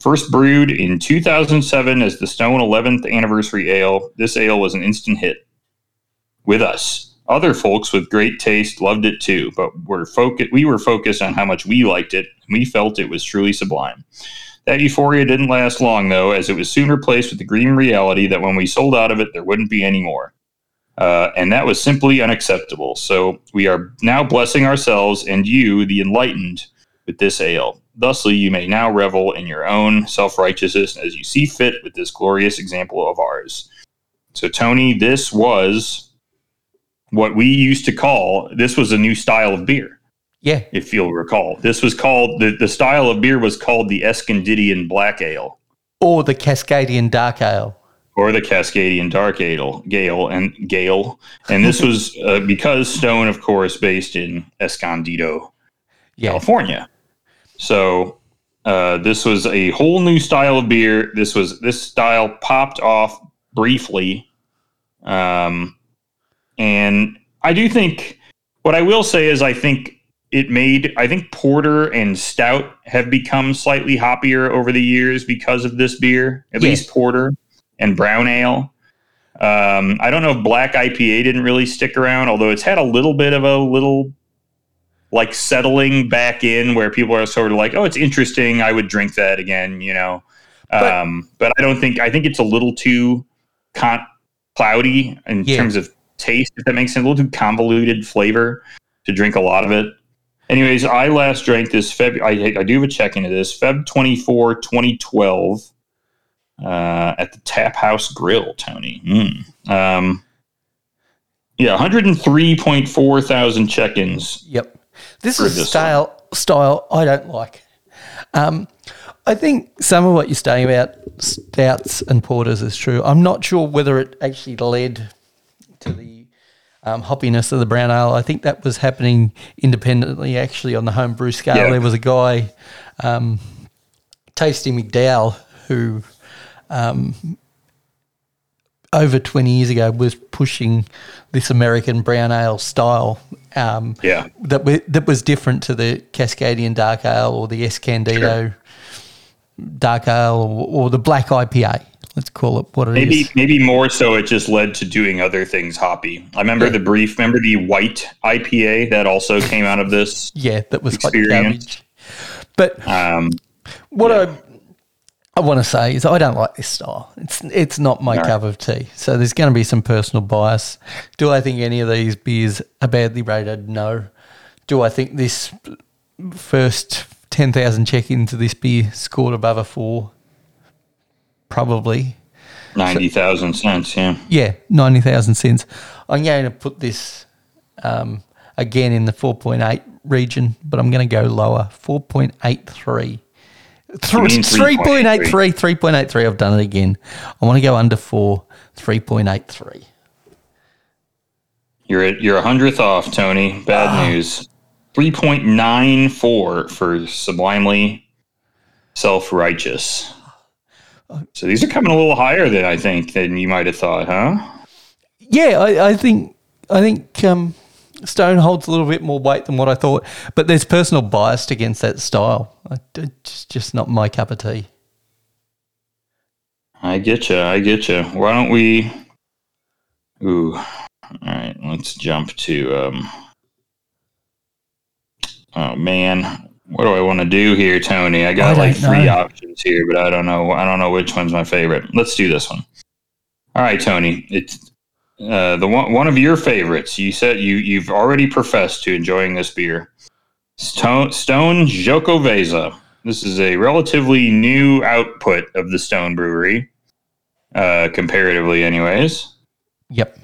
First brewed in 2007 as the Stone 11th Anniversary Ale, this ale was an instant hit with us. Other folks with great taste loved it too, but we're we were focused on how much we liked it, and we felt it was truly sublime. That euphoria didn't last long, though, as it was soon replaced with the grim reality that when we sold out of it, there wouldn't be any more. Uh, and that was simply unacceptable. So we are now blessing ourselves and you, the enlightened, with this ale. Thusly, you may now revel in your own self righteousness as you see fit with this glorious example of ours. So, Tony, this was what we used to call this was a new style of beer, Yeah, if you'll recall. This was called the, the style of beer was called the Escondidian Black Ale. or the Cascadian Dark Ale. Or the Cascadian Dark Ale, Gale, and Gale, and this was uh, because Stone, of course, based in Escondido, Yeah. California. So uh, this was a whole new style of beer. This was this style popped off briefly, um, and I do think what I will say is I think it made I think porter and stout have become slightly hoppier over the years because of this beer. At least porter and brown ale. Um, I don't know if black IPA didn't really stick around, although it's had a little bit of a little like settling back in where people are sort of like, oh, it's interesting. I would drink that again, you know. But- um, but I don't think I think it's a little too con- cloudy in Yeah. terms of taste, if that makes sense. A little too convoluted flavor to drink a lot of it. Anyways, I last drank this Feb. I, I do have a check into this Feb 24, 2012, uh, at the Tap House Grill, Tony. Mm. Um, yeah, 103.4 thousand check ins. Yep. This is a this style style I don't like. Um, I think some of what you're saying about stouts and porters is true. I'm not sure whether it actually led to the um, hoppiness of the brown ale. I think that was happening independently, actually, on the homebrew scale. Yeah. There was a guy, um, Tasty McDole, who um, over 20 years ago was pushing this American brown ale style. Um, Yeah. that that was different to the Cascadian Dark Ale or the Escondido Dark Ale or, or the Black IPA. Let's call it what it is. Maybe maybe more so it just led to doing other things hoppy. I remember Yeah. the brief, remember the white IPA that also came out of this. Yeah, that was Experience. But Um, what I I want to say is I don't like this style. It's it's not my No. cup of tea. So there's going to be some personal bias. Do I think any of these beers are badly rated? No. Do I think this first ten thousand check into this beer scored above a four? Probably. 90,000 cents, yeah. Yeah, ninety thousand cents. I'm going to put this um, again in the four point eight region, but I'm going to go lower. Four point eight three. Mean 3.83, 3.83. I've done it again. I want to go under four, 3.83. You're at you're a hundredth off, Tony. Bad Ah. news. Three point nine four for sublimely self righteous. So these are coming a little higher than I think than you might have thought, huh? Yeah, I, I think I think um, Stone holds a little bit more weight than what I thought, but there's personal bias against that style. I, it's just not my cup of tea. I get you. I get you. Why don't we? Ooh. All right. Let's jump to. um Oh man, what do I want to do here, Tony? I got I like three know. options here, but I don't know. I don't know which one's my favorite. Let's do this one. All right, Tony. It's uh, the one one of your favorites. You said you you've already professed to enjoying this beer. Stone Stone Xocoveza. This is a relatively new output of the Stone Brewery, uh, comparatively, anyways. Yep.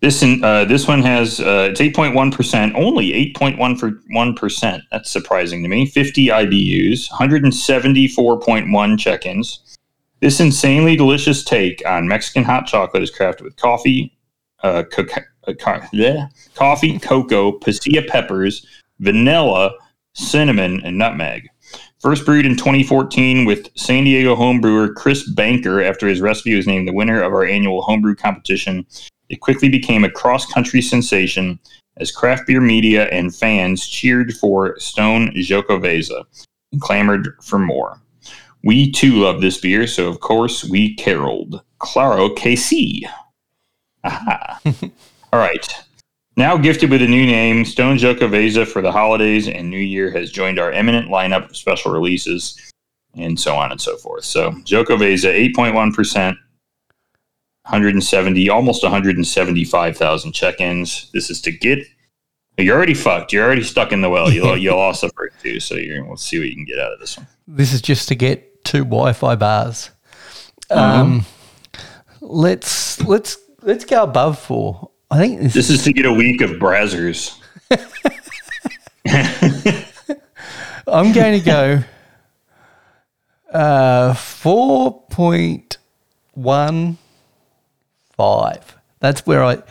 This in, uh, this one has uh, it's eight point one percent, only eight point one for one percent. That's surprising to me. Fifty IBUs, one hundred and seventy four point one check-ins. This insanely delicious take on Mexican hot chocolate is crafted with coffee, uh, coca- uh, coffee, cocoa, pasilla peppers, vanilla, cinnamon, and nutmeg. First brewed in 2014 with San Diego homebrewer Chris Banker after his recipe was named the winner of our annual homebrew competition. It quickly became a cross country sensation as craft beer media and fans cheered for Stone Xocoveza and clamored for more. We too love this beer, so of course we caroled. Claro KC. Aha. All right. Now gifted with a new name, Stone Xocoveza for the holidays and New Year has joined our eminent lineup of special releases and so on and so forth. So Xocoveza, 8.1%, 170, almost 175,000 check-ins. This is to get, you're already fucked. You're already stuck in the well. You, you lost the first two, so you're, we'll see what you can get out of this one. This is just to get two Wi-Fi bars. Um, let's let's let's go above four. I think this, This is to get a week of Brazzers. I'm going to go uh, four point one five. That's where I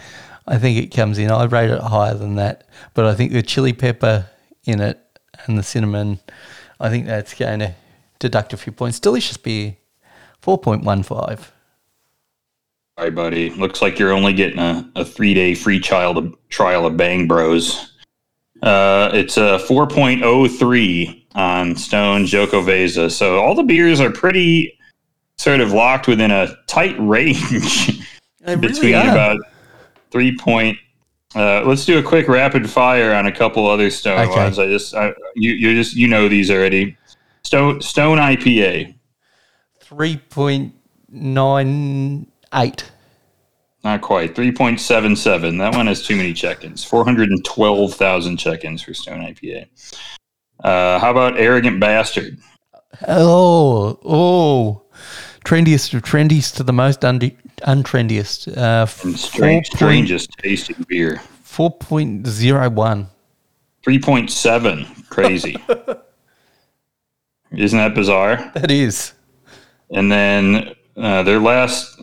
I think it comes in. I rate it higher than that, but I think the chili pepper in it and the cinnamon, I think that's going to deduct a few points. Delicious beer, four point one five. Sorry, buddy. Looks like you're only getting a, a three day free trial of, trial of Bang Bros. Uh, it's a 4.03 on Stone Xocoveza. So all the beers are pretty sort of locked within a tight range between about three point. Uh, let's do a quick rapid fire on a couple other Stone Okay. ones. I just I, you you just you know these already. Stone Stone IPA. three point nine eight. Not quite. 3.77. That one has too many check-ins. 412,000 check-ins for Stone IPA. Uh, how about Arrogant Bastard? Oh, oh, trendiest of trendiest to the most unde- untrendiest. Uh, And strange, strangest tasting beer. Four point zero one. 3.7. Crazy. Isn't that bizarre? That is. And then uh, their last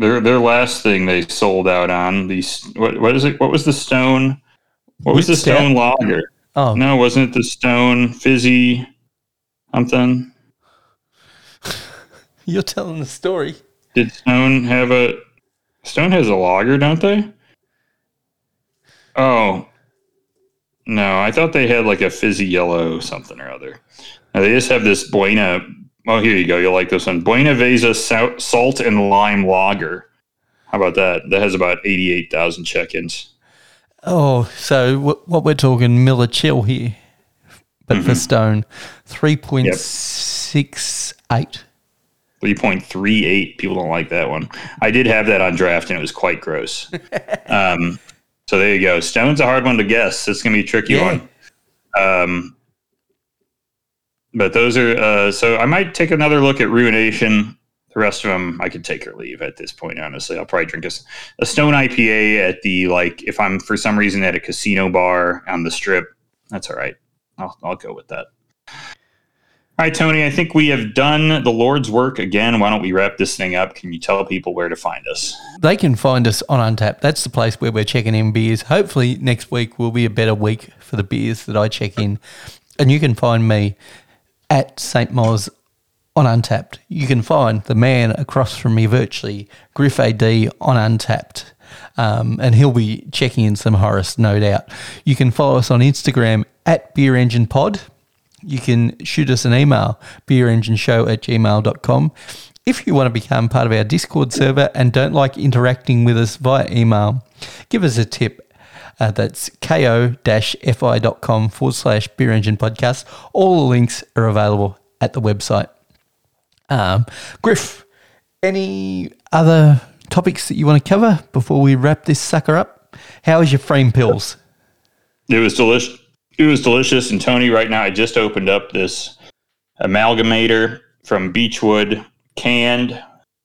their their last thing they sold out on these what what is it? What was the Stone? What was the Wheat? Stone Lager? Oh No, wasn't it the Stone Fizzy something? You're telling the story. Did Stone have a Stone has a lager, don't they? Oh. No, I thought they had like a fizzy yellow something or other. Now, they just have this Buena. Oh, here you go. You'll like this one. Buenaveza Salt and Lime Lager. How about that? That has about 88,000 check ins. Oh, so w- what we're talking Miller Chill here, but Mm-hmm. for Stone, three point six eight. 3.38. People don't like that one. I did have that on draft and it was quite gross. um, so there you go. Stone's a hard one to guess. It's going to be a tricky Yeah. one. Um, but those are, uh, so I might take another look at Ruination. The rest of them I could take or leave at this point, honestly. I'll probably drink a, a Stone IPA at the, like, if I'm for some reason at a casino bar on the strip, that's all right. I'll, I'll go with that. All right, Tony, I think we have done the Lord's work again. Why don't we wrap this thing up? Can you tell people where to find us? They can find us on Untappd. That's the place where we're checking in beers. Hopefully, next week will be a better week for the beers that I check in. And you can find me at St. Moz on Untappd. You can find the man across from me virtually, Griff AD, on Untappd. Um, and he'll be checking in some Horus, no doubt. You can follow us on Instagram at Beer Engine Pod. You can shoot us an email, beerengineshow at gmail.com. If you want to become part of our Discord server and don't like interacting with us via email, give us a tip. Uh, that's ko-fi.com forward slash beer engine podcast. All the links are available at the website. Um, Griff, any other topics that you want to cover before we wrap this sucker up? How is your frame pils? It was delicious. It was delicious. And Tony, right now, I just opened up this amalgamator from Beachwood, canned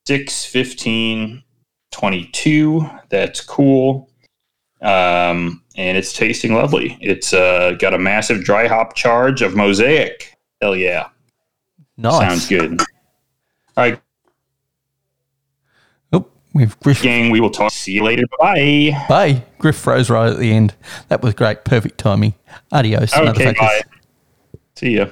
615 22. That's cool. Um, and it's tasting lovely. It's uh, got a massive dry hop charge of mosaic. Hell yeah. Nice. Sounds good. All right, Oh, we've Griff. gang. We will talk. See you later. Bye. Bye. Griff froze right at the end. That was great. Perfect timing. Adios, Okay, bye. See ya.